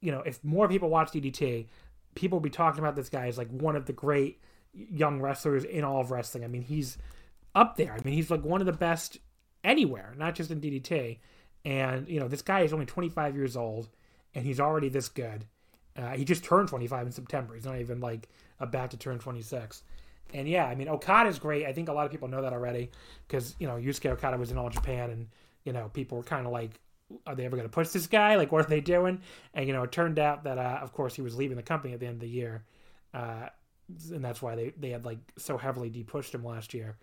you know, if more people watch DDT, people will be talking about this guy as like one of the great young wrestlers in all of wrestling. I mean, he's up there. I mean, he's like one of the best anywhere, not just in DDT. And, you know, this guy is only 25 years old and he's already this good. Uh, he just turned 25 in September. He's not even like about to turn 26. And yeah, I mean, Okada's great. I think a lot of people know that already because, you know, Yusuke Okada was in All Japan and, you know, people were kind of like, are they ever going to push this guy? Like, what are they doing? And, you know, it turned out that, uh, of course, he was leaving the company at the end of the year. Uh, and that's why they, they had like so heavily depushed him last year.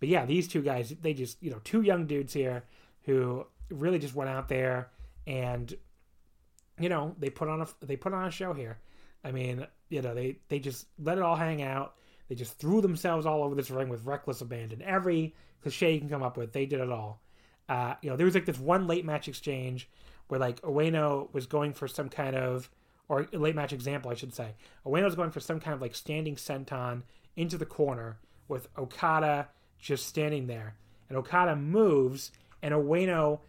But yeah, these two guys, they just, you know, two young dudes here who really just went out there and, you know, they put on a, they put on a show here. I mean, you know, they, they just let it all hang out. They just threw themselves all over this ring with reckless abandon. Every cliche you can come up with, they did it all. Uh, you know, there was like this one late match exchange where like Ueno was going for some kind of, or late match example, I should say. Ueno was going for some kind of like standing senton into the corner with Okada just standing there. And Okada moves, and Ueno,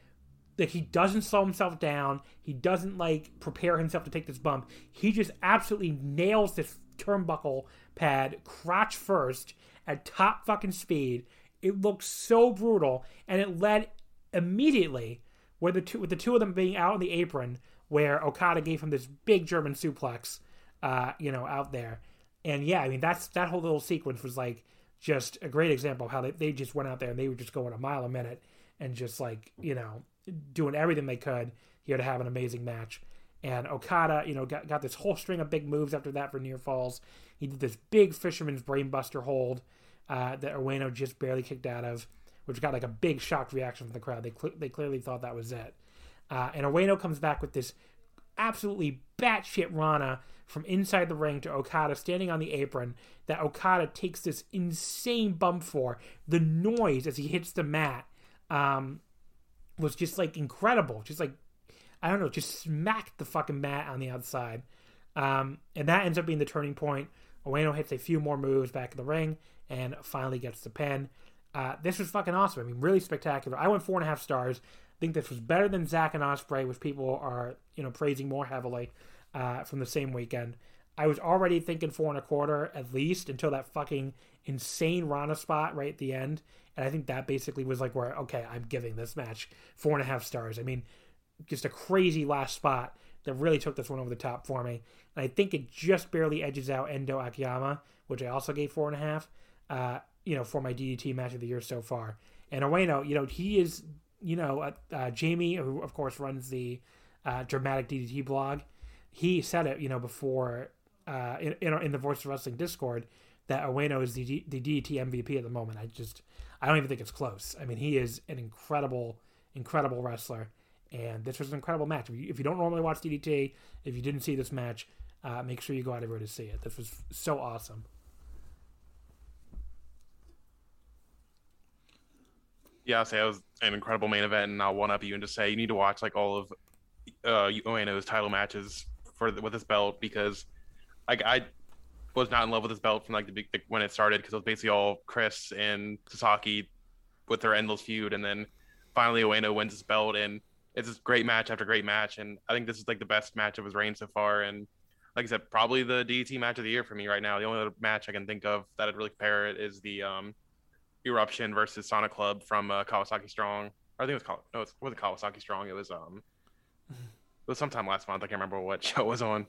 like, he doesn't slow himself down. He doesn't, like, prepare himself to take this bump. He just absolutely nails this turnbuckle pad crotch first at top fucking speed. It looked so brutal, and it led immediately where the two with the two of them being out on the apron, where Okada gave him this big German suplex, uh, you know, out there. And yeah, I mean that's that whole little sequence was like just a great example of how they, they just went out there and they were just going a mile a minute and just like, you know, doing everything they could here to have an amazing match. And Okada, you know, got, got this whole string of big moves after that for near falls. He did this big fisherman's brainbuster hold uh, that Ueno just barely kicked out of, which got like a big shocked reaction from the crowd. They cl- they clearly thought that was it. Uh, and Ueno comes back with this absolutely batshit Rana from inside the ring to Okada standing on the apron that Okada takes this insane bump for. The noise as he hits the mat um, was just like incredible. Just like, I don't know, just smacked the fucking mat on the outside. Um, and that ends up being the turning point. Ueno hits a few more moves back in the ring and finally gets the pin. Uh, this was fucking awesome. I mean, really spectacular. I went four and a half stars. I think this was better than Zack and Ospreay, which people are you know praising more heavily uh, from the same weekend. I was already thinking four and a quarter at least until that fucking insane Rana spot right at the end, and I think that basically was like where okay, I'm giving this match four and a half stars. I mean, just a crazy last spot that really took this one over the top for me, and I think it just barely edges out Endo Akiyama, which I also gave four and a half. Uh, you know, for my DDT match of the year so far. And Ueno, you know, he is, you know, uh, uh, Jamie, who of course runs the uh, dramatic DDT blog, he said it, you know, before uh, in, in, in the Voice of Wrestling Discord that Ueno is the, D- the DDT MVP at the moment. I just, I don't even think it's close. I mean, he is an incredible, incredible wrestler. And this was an incredible match. If you, if you don't normally watch DDT, if you didn't see this match, uh, make sure you go out everywhere to see it. This was so awesome. yeah, I'll say it was an incredible main event, and I'll one up you and just say you need to watch like all of uh Ueno's title matches for the, with this belt because like I was not in love with this belt from like the, big when it started because it was basically all Chris and Sasaki with their endless feud, and then finally Ueno wins this belt, and it's this great match after great match, and I think this is like the best match of his reign so far, and like I said, probably the DDT match of the year for me right now. The only other match I can think of that I'd really compare it is the um Eruption versus Sonic Club from uh, Kawasaki Strong. Or I think it was called no, it wasn't Kawasaki Strong. It was um, (laughs) it was sometime last month. I can't remember what (laughs) show it was on,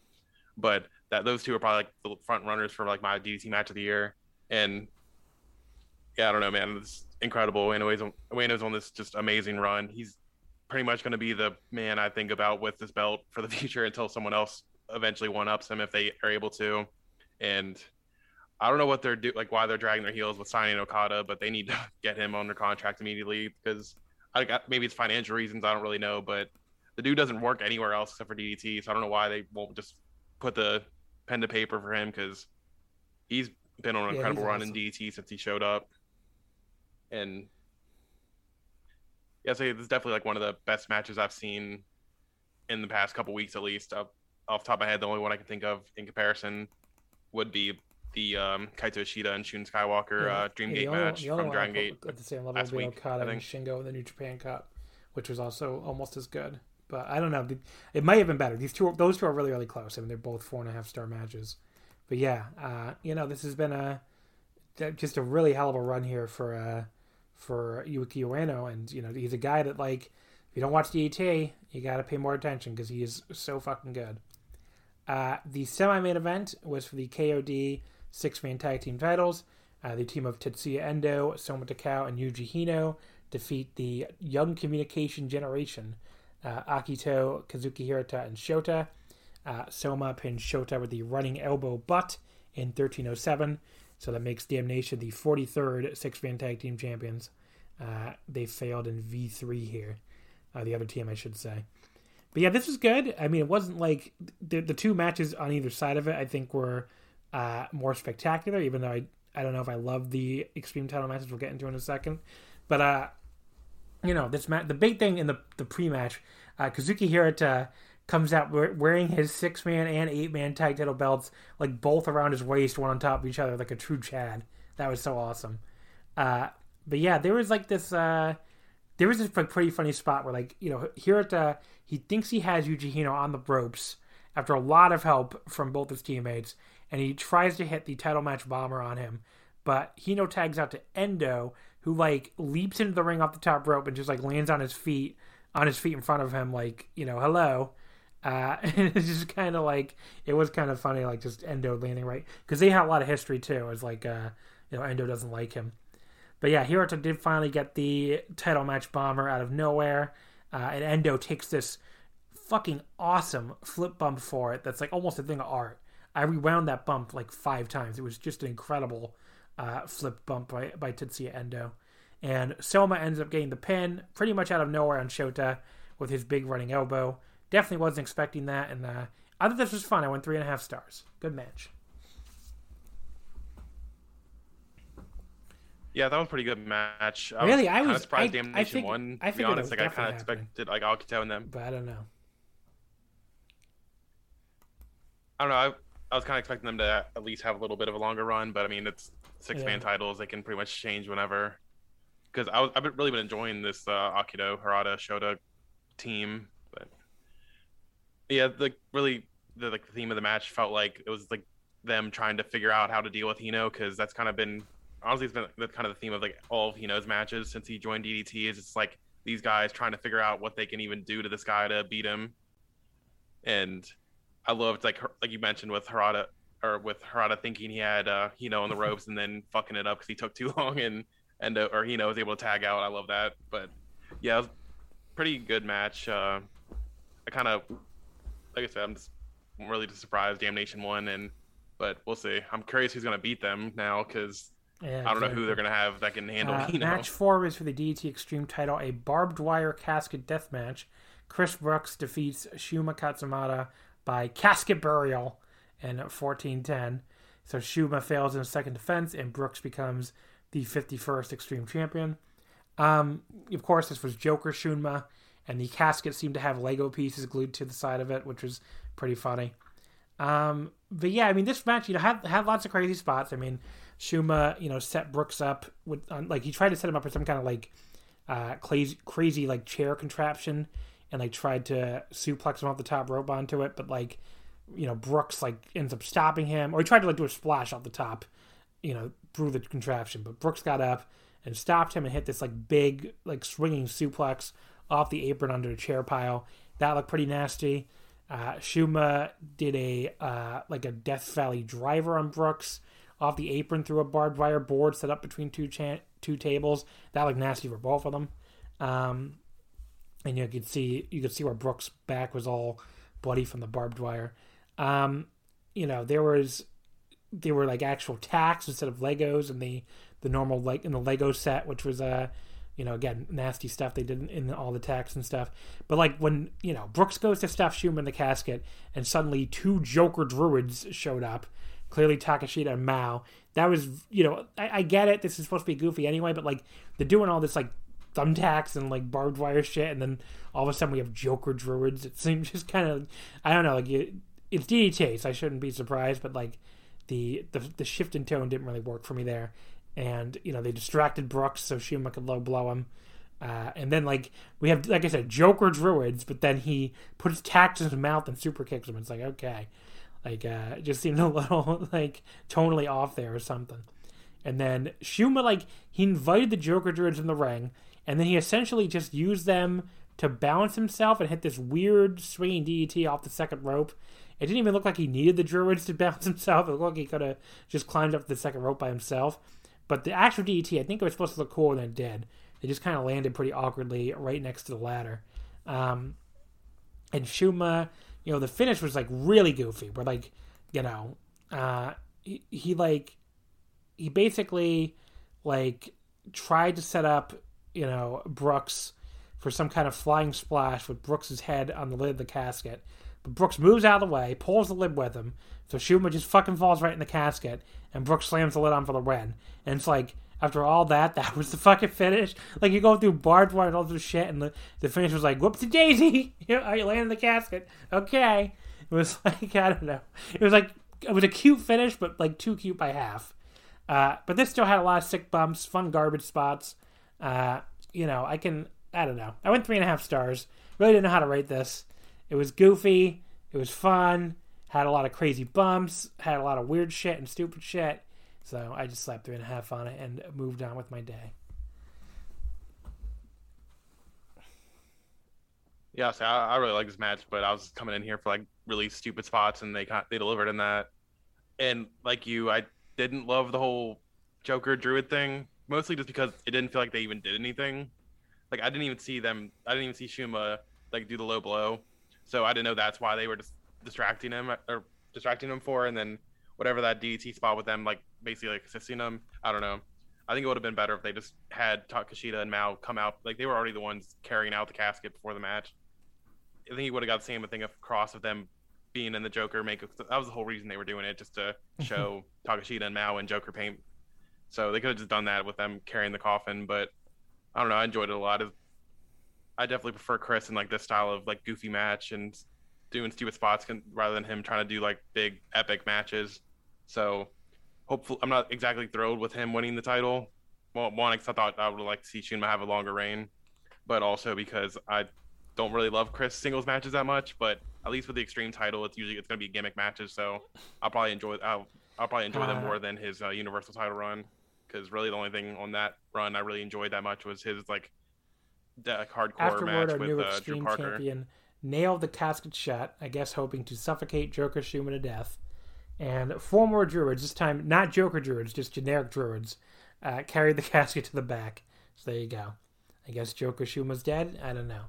but that those two are probably like the front runners for like my DDT match of the year. And yeah, I don't know, man, it's incredible. Anyways, Ueno's on this just amazing run. He's pretty much going to be the man I think about with this belt for the (laughs) future until someone else eventually one ups him if they are able to. And I don't know what they're do like why they're dragging their heels with signing Okada, but they need to (laughs) get him under contract immediately because I got maybe it's financial reasons. I don't really know, but the dude doesn't work anywhere else except for DDT. So I don't know why they won't just put the pen to paper for him because he's been on an Yeah, incredible run awesome. in DDT since he showed up. And yeah, so this is definitely like one of the best matches I've seen in the past couple weeks at least. Off, off the top of my head, the only one I can think of in comparison would be the um, Kaito Ishida and Shun Skywalker Yeah. uh, Yeah, Dream Gate match from Dragon Gate. at the same level last week, Okada and. Shingo in the New Japan Cup, which was also almost as good. But I don't know. It might have been better. These two, those two are really, really close. I mean, they're both four and a half star matches. But yeah, uh, you know, this has been a just a really hell of a run here for uh, for Yuki Ueno, and you know, he's a guy that like if you don't watch DET, you got to pay more attention because he is so fucking good. Uh, the semi-main event was for the KOD six-man tag team titles. Uh, the team of Tetsuya Endo, Soma Takao, and Yuji Hino defeat the Young Communication Generation, uh, Akito, Kazuki Hirata, and Shota. Uh, Soma pinned Shota with the running elbow butt in 1307, so that makes Damnation the 43rd six-man tag team champions. Uh, they failed in V3 here, uh, the other team, I should say. But yeah, this was good. I mean, it wasn't like the the two matches on either side of it. I think were uh, more spectacular. Even though I I don't know if I love the extreme title matches. We'll get into in a second. But uh, you know, this match. The big thing in the the pre match, uh, Kazuki Hirata comes out wearing his six man and eight man tag title belts like both around his waist, one on top of each other, like a true Chad. That was so awesome. Uh, but yeah, there was like this. Uh, there was this like, pretty funny spot where like you know Hirata he thinks he has Yuji Hino on the ropes after a lot of help from both his teammates, and he tries to hit the title match bomber on him, but Hino tags out to Endo, who like leaps into the ring off the top rope and just like lands on his feet on his feet in front of him, like you know hello. Uh, (laughs) it's just kind of like it was kind of funny, like just Endo landing right because they had a lot of history too. It's like uh, you know Endo doesn't like him. But yeah, Hirata did finally get the title match bomber out of nowhere, uh, and Endo takes this fucking awesome flip bump for it. That's like almost a thing of art. I rewound that bump like five times. It was just an incredible uh, flip bump by by Tetsuya Endo, and Soma ends up getting the pin pretty much out of nowhere on Shota with his big running elbow. Definitely wasn't expecting that, and uh, I thought this was fun. I went three and a half stars. Good match. Yeah, that was a pretty good match. I Really? was I was- surprised I- I Damnation fig- won. I To be honest, like I kind of expected like Akito and them. But I don't know. I don't know. I, I was kind of expecting them to at least have a little bit of a longer run, but I mean, it's six man Yeah. titles; they can pretty much change whenever. Because I was, I've really been enjoying this uh, Akito, Harada, Shota team, yeah, the really the like the theme of the match felt like it was like them trying to figure out how to deal with Hino because that's kind of been honestly it's been the kind of the theme of like all of Hino's matches since he joined DDT is it's like these guys trying to figure out what they can even do to this guy to beat him, and I loved like her- like you mentioned with Harada or with Harada thinking he had uh Hino on the (laughs) ropes and then fucking it up because he took too (laughs) long and and uh, or Hino was able to tag out. I love that, but yeah, it was a pretty good match. Uh, I kind of like I said, I'm just really just surprised Damnation won, and but we'll see. I'm curious who's gonna beat them now because Yeah, I don't know who they're gonna have that can handle Uh, (laughs) Hino. match four is for the DT Extreme title, a barbed wire casket death match. Chris Brooks defeats Shuma Katsumata by casket burial in 1410. So Shuma fails in second defense, and Brooks becomes the 51st Extreme Champion. Um, of course, this was Joker Shunma, and the casket seemed to have Lego pieces glued to the side of it, which was pretty funny. Um, but yeah, I mean, this match, you know, had had lots of crazy spots. I mean, Shuma, you know, set Brooks up with um, like he tried to set him up with some kind of like uh, crazy, crazy like chair contraption, and like tried to suplex him off the top rope onto it, but like you know, Brooks like ends up stopping him, or he tried to like do a splash off the top, you know, through the contraption, but Brooks got up and stopped him and hit this like big like swinging suplex off the apron under a chair pile. That looked pretty nasty. Uh, Shuma did a uh, like a Death Valley driver on Brooks off the apron through a barbed wire board set up between two cha- two tables. That looked nasty for both of them. Um, and you could see you could see where Brooks' back was all bloody from the barbed wire. Um, you know there was there were like actual tacks instead of Legos in the the normal like in the Lego set, which was uh you know, again, nasty stuff they did in, all the attacks and stuff. But like when you know Brooks goes to stuff Shuma in the casket, and suddenly two Joker druids showed up, clearly Takeshita and Mao. That was you know I, I get it. This is supposed to be goofy anyway, but like they're doing all this like thumbtacks and like barbed wire shit, and then all of a sudden we have Joker druids. It seems just kind of I don't know like it, it's DDT, so I shouldn't be surprised, but like the, the the shift in tone didn't really work for me there and you know they distracted Brooks so Shuma could low blow him. Uh, and then like we have like I said, Joker druids, but then he puts tacks in his mouth and super kicks him. It's like okay, like uh, it just seemed a (laughs) little like tonally off there or something. And then Shuma like he invited the Joker druids in the ring, and then he essentially just used them to balance himself and hit this weird swinging DDT off the second rope. It didn't even look like he needed the druids to (laughs) balance himself. It looked like he could have just climbed up the second rope by himself. But the actual DET, I think it was supposed to look cooler than it did. It just kind of landed pretty awkwardly right next to the ladder. Um, and Shuma, you know, the finish was like really goofy. Where like, you know, uh, he, he like he basically like tried to set up, you know, Brooks for some kind of flying splash with Brooks's head on the lid of the casket. But Brooks moves out of the way, pulls the lid with him, so Shuma just fucking falls right in the casket, and Brooks slams the lid on for the win. And it's like, after all that, (laughs) that was the fucking finish. Like you go through barbed wire and all this shit, and the, the finish was like, "Whoopsie (laughs) daisy, are you laying in the casket?" Okay. It was (laughs) like I don't know. It was like it was a cute finish, but like too cute by half. Uh, but this still had a lot of sick bumps, fun garbage spots. Uh, you know, I can I don't know. I went three and a half stars. Really didn't know how to rate this. It was goofy. It was fun had a lot of crazy bumps, had a lot of weird shit and stupid shit. So I just slapped three and a half on it and moved on with my day. Yeah, so I, I really like this match, but I was coming in here for like really stupid spots, and they got they delivered in that. And like you, I didn't love the whole Joker Druid thing, mostly just because it didn't feel like they even did anything. Like I didn't even see them. I didn't even see Shuma like do the low blow, so I didn't know that's why they were just distracting him or distracting him for, and then whatever that DDT spot with them, like basically like assisting him. I don't know. I think it would have been better if they just had Takeshita and Mao come out. Like they were already the ones carrying out the casket before the match. I think he would have got the same thing across of them being in the Joker makeup. That was the whole reason they were doing it, just to (laughs) show Takeshita and Mao in Joker paint. So they could have just done that with them carrying the coffin. But I don't know. I enjoyed it a lot. I definitely prefer Chris in like this style of like goofy match and doing stupid spots can, rather than him trying to do like big epic matches. So hopefully, I'm not exactly thrilled with him winning the title. Well, one, because I thought I would like to see Shuma have a longer reign, but also because I don't really love Chris singles matches that much. But at least with the Extreme title, it's usually it's going to be gimmick matches, so I'll probably enjoy I'll, I'll probably enjoy them uh, more than his uh, Universal title run. Because really, the only thing on that run I really enjoyed that much was his like hardcore Afterward, match our with new uh, Extreme Drew Parker. Champion nailed the casket shut, I guess hoping to suffocate Joker Shuma to death. And four more druids, this time not Joker druids, just generic druids, uh, carried the (laughs) casket to the back. So there you go. I guess Joker Shuma's dead? I don't know.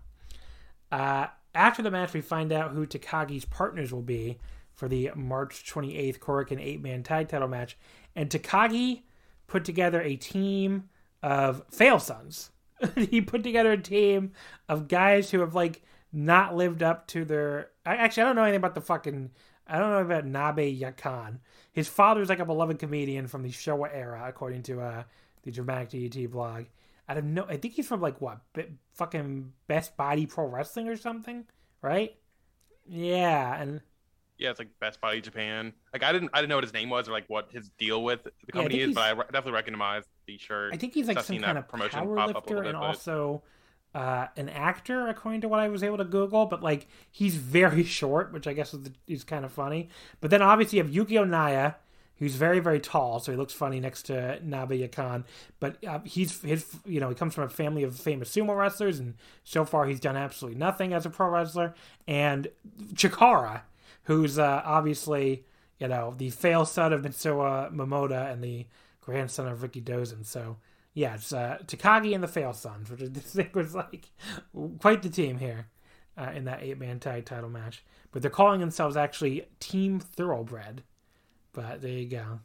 Uh, after the match, we find out who Takagi's partners will be for the March 28th Korakuen 8 man tag title match. And Takagi put together a team of fail sons. (laughs) he put together a team of guys who have like not lived up to their. I, actually, I don't know anything about the fucking. I don't know about Nabe Yakan. His father's like a beloved comedian from the Showa era, according to uh, the Dramatic DDT blog. I don't know. I think he's from like what, B- fucking Best Body Pro Wrestling or something, right? Yeah, and yeah, it's like Best Body Japan. Like I didn't, I didn't know what his name was or like what his deal with the company yeah, is, but I re- definitely recognize the shirt. I think he's like some kind of power lifter and but... also uh, an actor, according to what I was able to Google, but like he's very (laughs) short, which I guess is, is kind of funny. But then obviously you have Yukio Naya, who's very very tall, so he looks funny next to Nabe Yakan. But uh, he's his you know he comes from a family of famous sumo wrestlers, and so far he's done absolutely nothing as a pro wrestler. And Chikara, who's uh, obviously you know the fail son of Mitsuo Momota and the grandson of Rikidozan. So yeah, it's uh, Takagi and the Fail Sons, which I (laughs) think was like quite the team here uh, in that eight man tag title match. But they're calling themselves actually Team Thoroughbred. But there you go.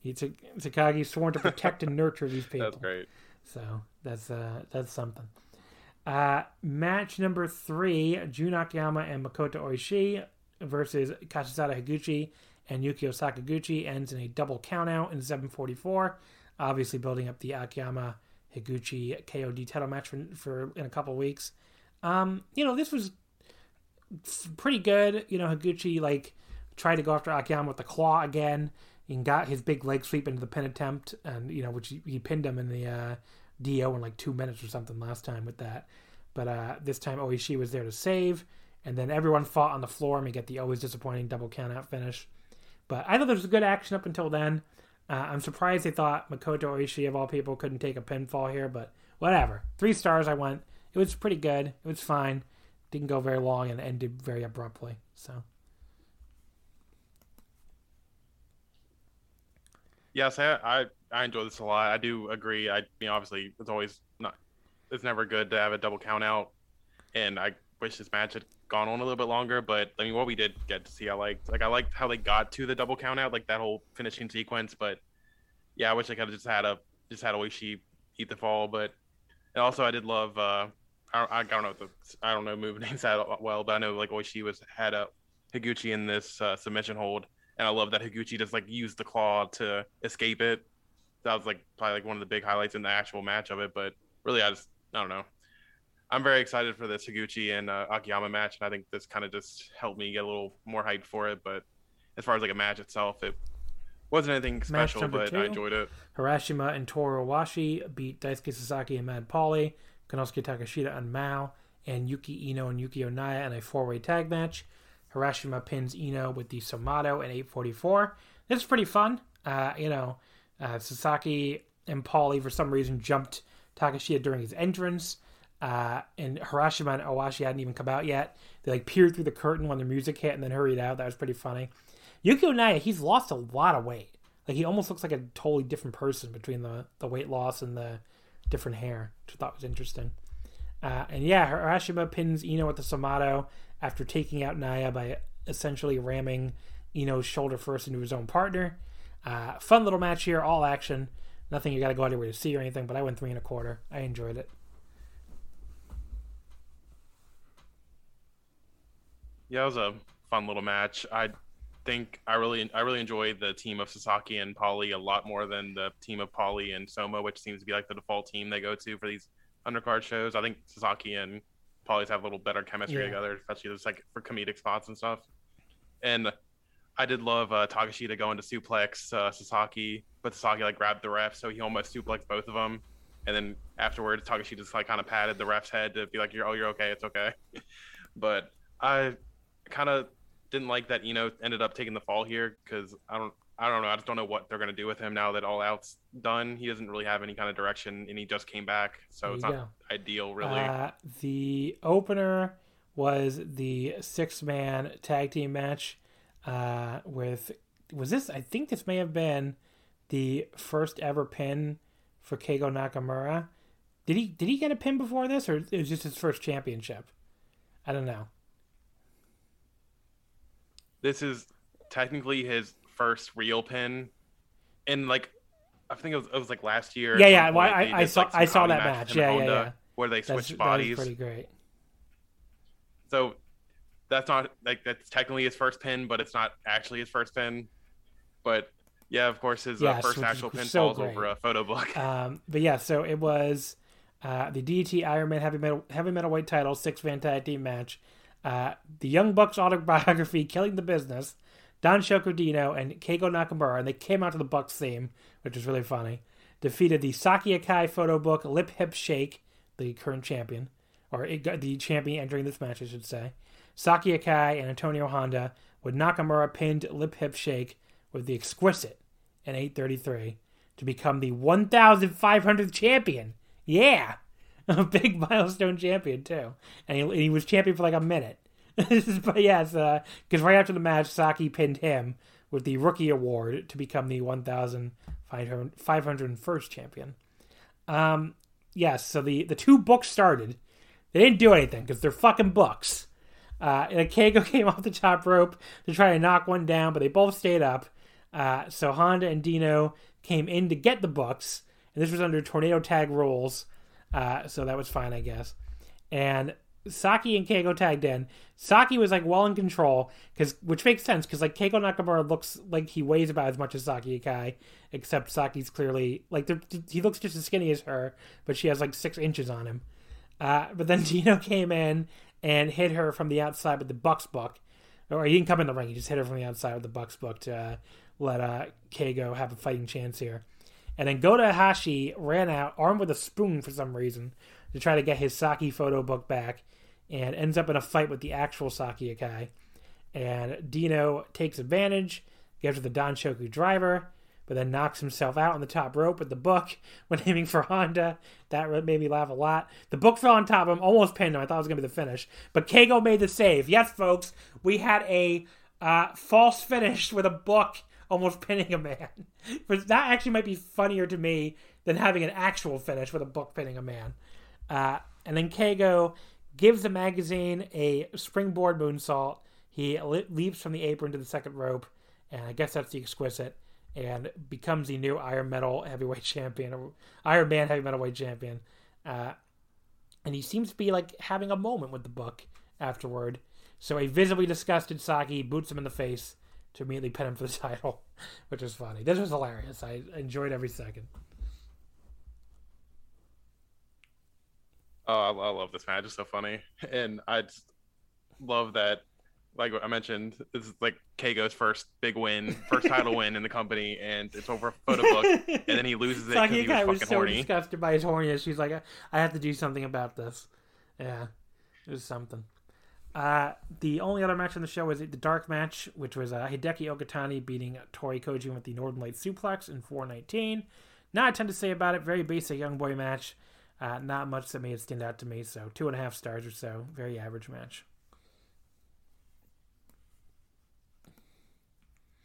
He, Takagi sworn to protect and (laughs) nurture these people. That's great. So that's uh that's something. Uh, match number three: Jun Akiyama and Makoto Oishi versus Kazusada Higuchi and Yukio Sakaguchi ends in a double countout in 7:44. Obviously, building up the Akiyama Higuchi KOD title match for, for in a couple weeks. Um, you know, this was pretty good. You know, Higuchi like tried to go after Akiyama with the claw again and got his big leg sweep into the pin attempt, and you know, which he, he pinned him in the uh, DO in like two minutes or something last time with that. But uh, this time Oishi was there to save, and then everyone fought on the floor and we get the always disappointing double countout finish. But I thought there was a good action up until then. Uh, I'm surprised they thought Makoto Oishi of all people couldn't take a pinfall here, but whatever. Three stars I went. It was pretty good. It was fine. Didn't go very long and ended very abruptly. So Yes, I, I I enjoy this a lot. I do agree. I mean, obviously, it's always not. It's never good to have a double count out, and I wish this match had gone on a little bit longer. But I mean, what we did get to see, I liked. Like I liked how they got to the double count out, like that whole finishing sequence. But yeah, I wish I could have just had a just had Oishi eat the fall. But and also, I did love. uh I, I don't know the I don't know move (laughs) names that well, but I know like Oishi was had a Higuchi in this uh, submission hold and I love that Higuchi just like used the claw to escape it. That was like probably like one of the big highlights in the actual match of it. But really, I just I don't know. I'm very excited for this Higuchi and uh, Akiyama match, and I think this kind of just helped me get a little more hyped for it. But as far as like a match itself, it wasn't anything special, but two. I enjoyed it. Harashima and Toru Owashi beat Daisuke Sasaki and Mad Paulie, Konosuke Takeshita and Mao, and Yuki Ino and Yuki Onaya in a four-way tag match. Harashima pins Ino with the Somato at 844. This is pretty fun. Uh, you know, uh, Sasaki and Paulie for some reason jumped Takeshita during his entrance. Uh, and Harashima and Owashi hadn't even come out yet. They like peered through the curtain when the music hit and then hurried out. That was pretty funny. Yuki Onaya, he's lost a lot of weight. Like he almost looks like a totally different person between the, the weight loss and the different hair, which I thought was interesting. Uh, and yeah, Harashima pins Ino with the Somato after taking out Naya by essentially ramming Ino's shoulder first into his own partner. Uh, fun little match here, all action. Nothing you got to go way to see or anything, but I went three and a quarter. I enjoyed it. Yeah, it was a fun little match. I think I really I really enjoyed the team of Sasaki and Paulie a lot more than the team of Paulie and Soma, which seems to be like the default team they go to for these undercard shows. I think Sasaki and Paulie's have a little better chemistry Yeah. together, especially just like for comedic spots and stuff. And I did love uh, Takeshita going to suplex uh, Sasaki, but Sasaki like grabbed the ref, so he almost suplexed both of them. And then afterwards, Takeshita just like kind of patted the ref's head to be like, "You're oh, you're okay, it's okay." (laughs) but I kind of didn't like that Ino ended up taking the fall here because I don't I don't know I just don't know what they're gonna do with him now that All Out's done. He doesn't really have any kind of direction, and he just came back, so There it's not ideal really. Uh, the opener was the six man tag team match uh, with was this I think this may have been the first ever pin for Keigo Nakamura. Did he did he get a pin before this or it was just his first championship? I don't know. This is technically his first real pin, and like I think it was, it was like last year. Yeah, yeah, well, I- I saw- like, I saw that match match. Yeah, yeah, yeah. Where they That's, switched that bodies. pretty great. So that's not like that's technically his first pin, but it's not actually his first pin. But yeah, of course, his uh, first actual pin so falls over a photo book. (laughs) Um, but yeah, so it was uh, the DT Iron Man heavy metal heavy metalweight title six man tag team match. Uh, the Young Bucks autobiography, (laughs) Killing the Business, Danshoku Dino and Keigo Nakamura, and they came out to the Bucks theme, which was really funny. Defeated the Saki Akai photo book, Lip Hip Shake, the current champion, or the champion entering this match, I should say. Saki Akai and Antonio Honda, with Nakamura pinned Lip Hip Shake with the exquisite in 833 to become the 1,500th champion. Yeah, (laughs) a big milestone champion too, and he, and he was champion for like a minute. (laughs) but yes, because right after the match, Saki pinned him with the rookie award to become the 1,501st champion. Um, yes, so the the two books started. They didn't do anything because they're fucking books. Uh, and Keigo (laughs) came off the top rope to try to knock one down, but they both stayed up. Uh, so Honda and Dino came in to get the books, and this was under tornado tag rules, uh, so that was fine, I guess. And Saki and Keigo tagged in. Saki was like well in control, because which makes sense because like Keigo Nakamura looks like he weighs about as much as Saki Akai, except Saki's clearly like he looks just as skinny as her, but she has like six inches on him. Uh, but then (laughs) Dino came in and hit her from the outside with the Bucks book, or he didn't come in the ring. He just hit her from the outside with the Bucks book to uh, let uh, Keigo have a fighting chance here. And then Gota Ihashi ran out armed with a spoon for some reason to try to get his Saki photo book back and ends up in a fight with the actual Saki Akai. And Dino takes advantage, gives her the Danshoku driver, but then knocks himself out on the top rope with the book (laughs) when aiming for Honda. That made me laugh a lot. The book fell on top of him, almost pinned him. I thought it was going to be the finish. But Keigo made the save. Yes, folks, we had a uh, false finish with a book almost (laughs) pinning a man. But that actually might be funnier to me than having an actual finish with a book pinning a man. Uh, and then Keigo gives the magazine a springboard moonsault. He leaps from the apron to the second rope, and I guess that's the exquisite, and becomes the new Iron Metal heavyweight champion, or Iron Man heavy metalweight champion. Uh, and he seems to be like having a moment with the book afterward. So a visibly disgusted Saki boots him in the face to immediately pin him for the (laughs) title, which is funny. This was hilarious. I enjoyed every second. Oh, I, I love this match. It's so funny, and I just love that. Like I mentioned, this is like Keigo's first big win, first title win in the company, and it's over a photo book, and then he loses it because he was fucking was so horny. disgusted by his horniness. She's like, I have to do something about this. Yeah, it was something. Uh, the only other match on the show was the dark match, which was uh, Hideki Okatani beating Toi Kojima with the Northern Light suplex in 419. Not a ton to say about it. Very basic young boy match. Uh, not much that made it stand out to me. So two and a half stars or so. Very average match.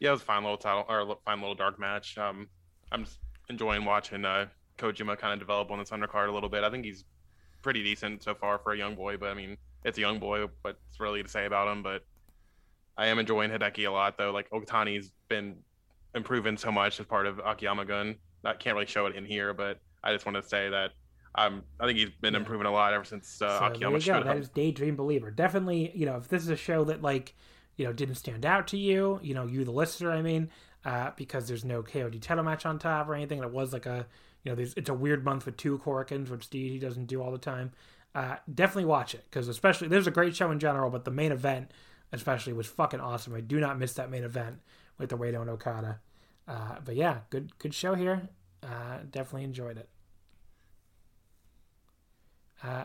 Yeah, it was a fine little title or fine little dark match. Um, I'm just enjoying watching uh, Kojima kind of develop on this undercard a little bit. I think he's pretty decent so far for a young boy, but I mean, it's a young boy. What's really to say about him? But I am enjoying Hideki a lot, though. Like Okatani's been improving so much as part of Akiyama Gun. I can't really show it in here, but I just want to say that um, I think he's been improving a lot ever since uh, so Akiyama there you go. That is Daydream Believer. Definitely, you know, if this is a show that like, you know, didn't stand out to you, you know, you the listener, I mean, uh, because there's no KOD title match on top or anything, and it was like a, you know, there's it's a weird month with two Korakuens, which he doesn't do all the time. Uh, definitely watch it because especially there's a great show in general, but the main event especially was fucking awesome. I do not miss that main event with the Wado and Okada. Uh, but yeah, good good show here. Uh, definitely enjoyed it. Uh,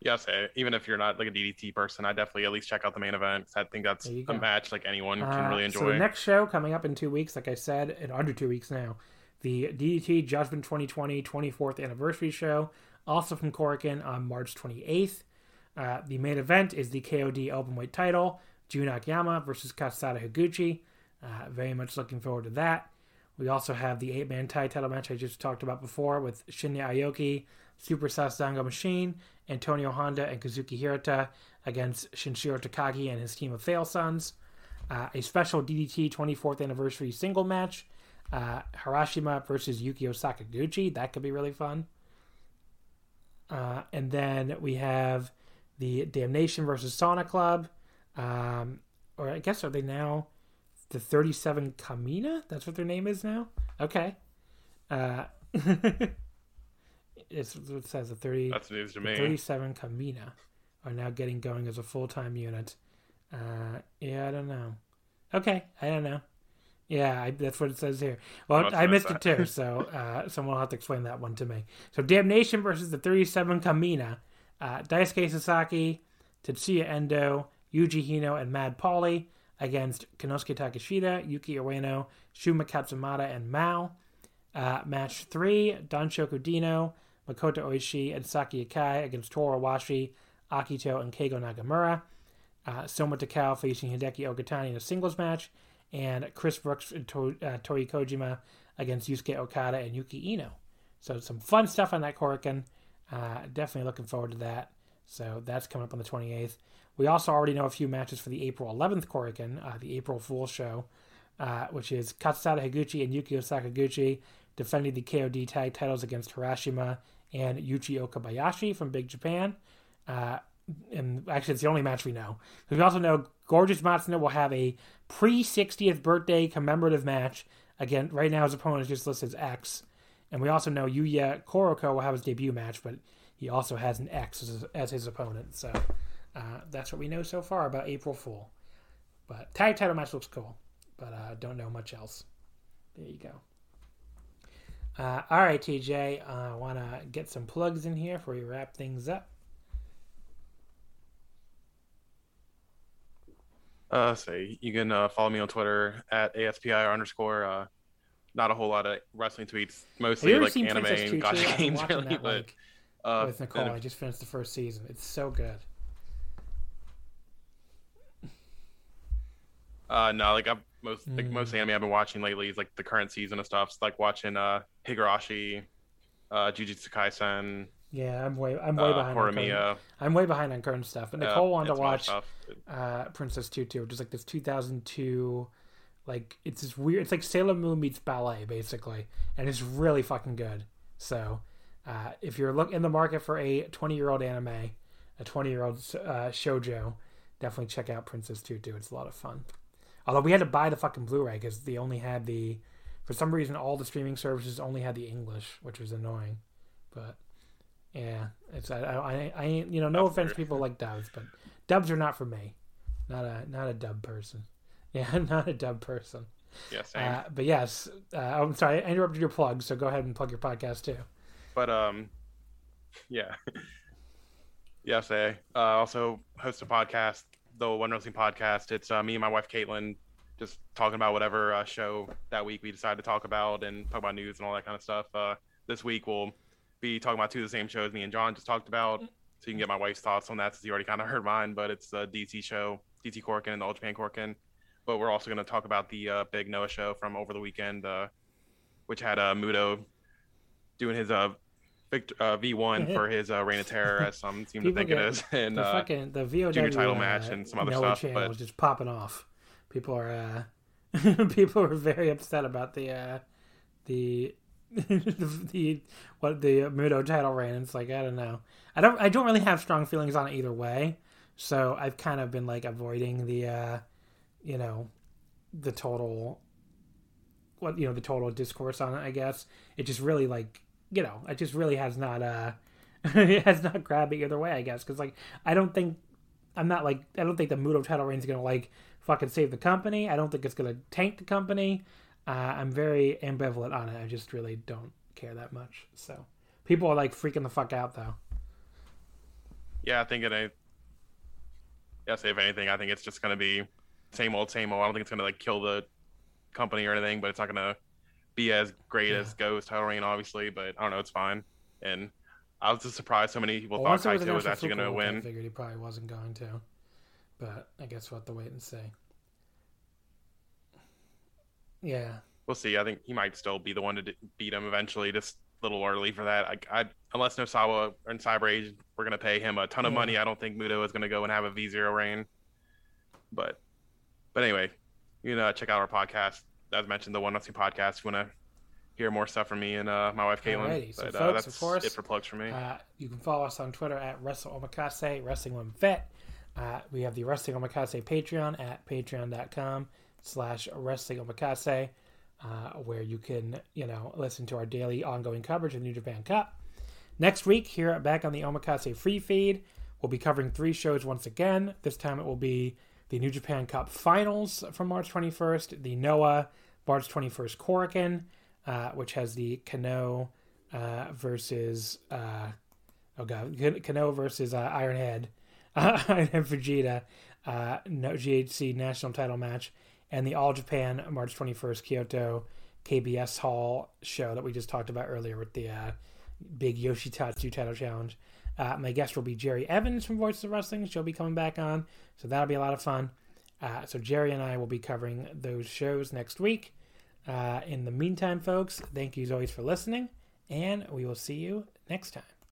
yes, even if you're not like a DDT person, I definitely at least check out the main event. because I think that's a match like anyone can uh, really enjoy. So the next show coming up in two weeks, like I said, in under two weeks now, the DDT Judgment 2020 24th anniversary show, also from Korakuen on March 28th. Uh, the main event is the KOD Openweight title, Jun Akiyama versus Kazusada Higuchi. Uh, very much looking forward to that. We also have the eight man tie title match I just talked about before with Shinya Aoki, Super Sasadango Machine, Antonio Honda, and Kazuki Hirata against Sanshiro Takagi and his team of Fail Sons. Uh, a special DDT 24th anniversary single match, uh, Harashima versus Yukio Sakaguchi. That could be really fun. Uh, and then we have the Damnation versus Sauna Club. Um, or I guess are they now the 37 Kamina? That's what their name is now? Okay. Uh, (laughs) it's, it says the 30. That's news to me. 37 Kamina are now getting going as a full time unit. Uh, yeah, I don't know. Okay, I don't know. Yeah, I, that's what it says here. Well, I missed it too, so uh, (laughs) someone will have to explain that one to me. So, Damnation versus the 37 Kamina. Uh, Daisuke Sasaki, Tetsuya Endo, Yuji Hino, and Mad Paulie against Konosuke Takeshita, Yuki Ueno, Shunma Katsumata, and Mao. Uh, match three, Danshoku Dino, Makoto Oishi, and Saki Akai against Toru Owashi, Akito, and Keigo Nakamura. Uh, Soma Takao facing Hideki Okatani in a singles match, and Chris Brooks and to- uh, Toi Kojima against Yusuke Okada and Yuki Ino. So some fun stuff on that Korakuen. Uh, definitely looking forward to that. So that's coming up on the 28th. We also already know a few matches for the April 11th Korakuen, uh, the April Fool show. uh, which is Kazusada Higuchi and Yukio Sakaguchi defending the KOD tag titles against Harashima and Yuji Okabayashi from Big Japan. And actually, it's the only match we know. We also know Gorgeous Matsuno will have a pre 60th birthday commemorative match. Again, right now his opponent is just listed as X. And we also know Yuya Koroko will have his debut match, but he also has an X as, as his opponent. So uh, that's what we know so far about April Fool. But tag title match looks cool, but uh, don't know much else. There you go. Uh, all right, TJ, I uh, want to get some plugs in here before we wrap things up. Uh, say you can uh, follow me on Twitter at aspir underscore. Uh, not a whole lot of wrestling tweets, mostly like anime Princess and gacha games, (laughs) really. That, but like, uh, with Nicole, I just finished the first season. It's so good. Uh, no, like I've most mm. like most anime I've been watching lately is like the current season of stuff. It's like watching uh Higurashi, uh Jujutsu Kaisen. Yeah, I'm way I'm way uh, behind. Horimiya. On I'm way behind on current stuff. But Nicole wanted to watch uh, Princess Tutu, which is like this 2002, like it's this weird. It's like Sailor Moon meets ballet basically, and it's really fucking good. So, uh, if you're look in the market for a 20 year old anime, a 20 year old uh, shojo, definitely check out Princess Tutu. It's a lot of fun. Although we had to buy the fucking Blu-ray because they only had the, for some reason, all the streaming services only had the English, which was annoying. But yeah, it's I I, I you know no offense, people like dubs, but dubs are not for me. Not a not a dub person. (laughs) Yeah, not a dub person. Yeah. Uh, but yes, uh, I'm sorry, I interrupted your plug, so go ahead and plug your podcast too. But um, yeah, (laughs) yes, I uh, also host a podcast the One Wrestling Podcast. It's uh, me and my wife Caitlin just talking about whatever uh, show that week we decide to talk about and talk about news and all that kind of stuff. Uh, this week we'll be talking about two of the same shows me and John just talked about, so you can get my wife's thoughts on that since you already kind of heard mine. But it's the DC show, DC Korakuen and the All Japan Korakuen. But we're also going to talk about the uh, big Noah show from over the weekend, uh, which had uh, Muto doing his uh, Victor, uh, V1 for his uh, Reign of Terror, as some seem to think get, it is, (laughs) and the uh, fucking the VOW junior title uh, match and some other Noah stuff. but was just popping off. People are uh, (laughs) people are very upset about the uh, the, the (laughs) the what the Muto title reign. It's like I don't know. I don't I don't really have strong feelings on it either way. So I've kind of been like avoiding the uh, you know the total what you know the total discourse on it. I guess it just really like you know, it just really has not uh (laughs) it has not grabbed me either way, I guess, because like I don't think I'm not like I don't think the Muto title reign is gonna like fucking save the company. I don't think it's gonna tank the company. Uh, I'm very ambivalent on it. I just really don't care that much. So people are like freaking the fuck out though. Yeah, I think it. I yeah, say if anything, I think it's just gonna be same old, same old. I don't think it's gonna like kill the company or anything, but it's not gonna be as great yeah. as Ghost title reign, obviously, but I don't know, it's fine. And I was just surprised so many people well, thought Kaito was, was actually going to win. I figured he probably wasn't going to, but I guess we'll have to wait and see. Yeah, we'll see. I think he might still be the one to beat him eventually. Just a little early for that. I, I unless Nosawa in CyberAgent, we're going to pay him a ton of yeah. money. I don't think Muto is going to go and have a V zero reign. But, but anyway, you know, check out our podcast as mentioned, the One Wrestling Podcast. If you want to hear more stuff from me and uh, my wife Caitlin. Alrighty. So, but, uh, folks, that's of course, it for plugs for me. Uh, you can follow us on Twitter at Wrestle Omakase, Wrestling One Vet. Uh, we have the Wrestling Omakase Patreon at patreon.com slash Wrestling Omakase, uh, where you can, you know, listen to our daily ongoing coverage of the New Japan Cup. Next week, here back on the Omakase free feed, we'll be covering three shows once again. This time it will be the New Japan Cup Finals from March 21st, the Noah March 21st Korakuen, uh, which has the Kenoh uh, versus uh, oh god Kenoh versus uh, Ironhead, (laughs) Ironhead Fujita, uh, no, GHC national title match, and the All Japan March 21st Kyoto KBS Hall show that we just talked about earlier with the uh, big Yoshitatsu title challenge. Uh, my guest will be Jerry Evans from Voices of Wrestling. She'll be coming back on, so that'll be a lot of fun. Uh, so Jerry and I will be covering those shows next week. Uh, in the meantime, folks, thank you as always for listening, and we will see you next time.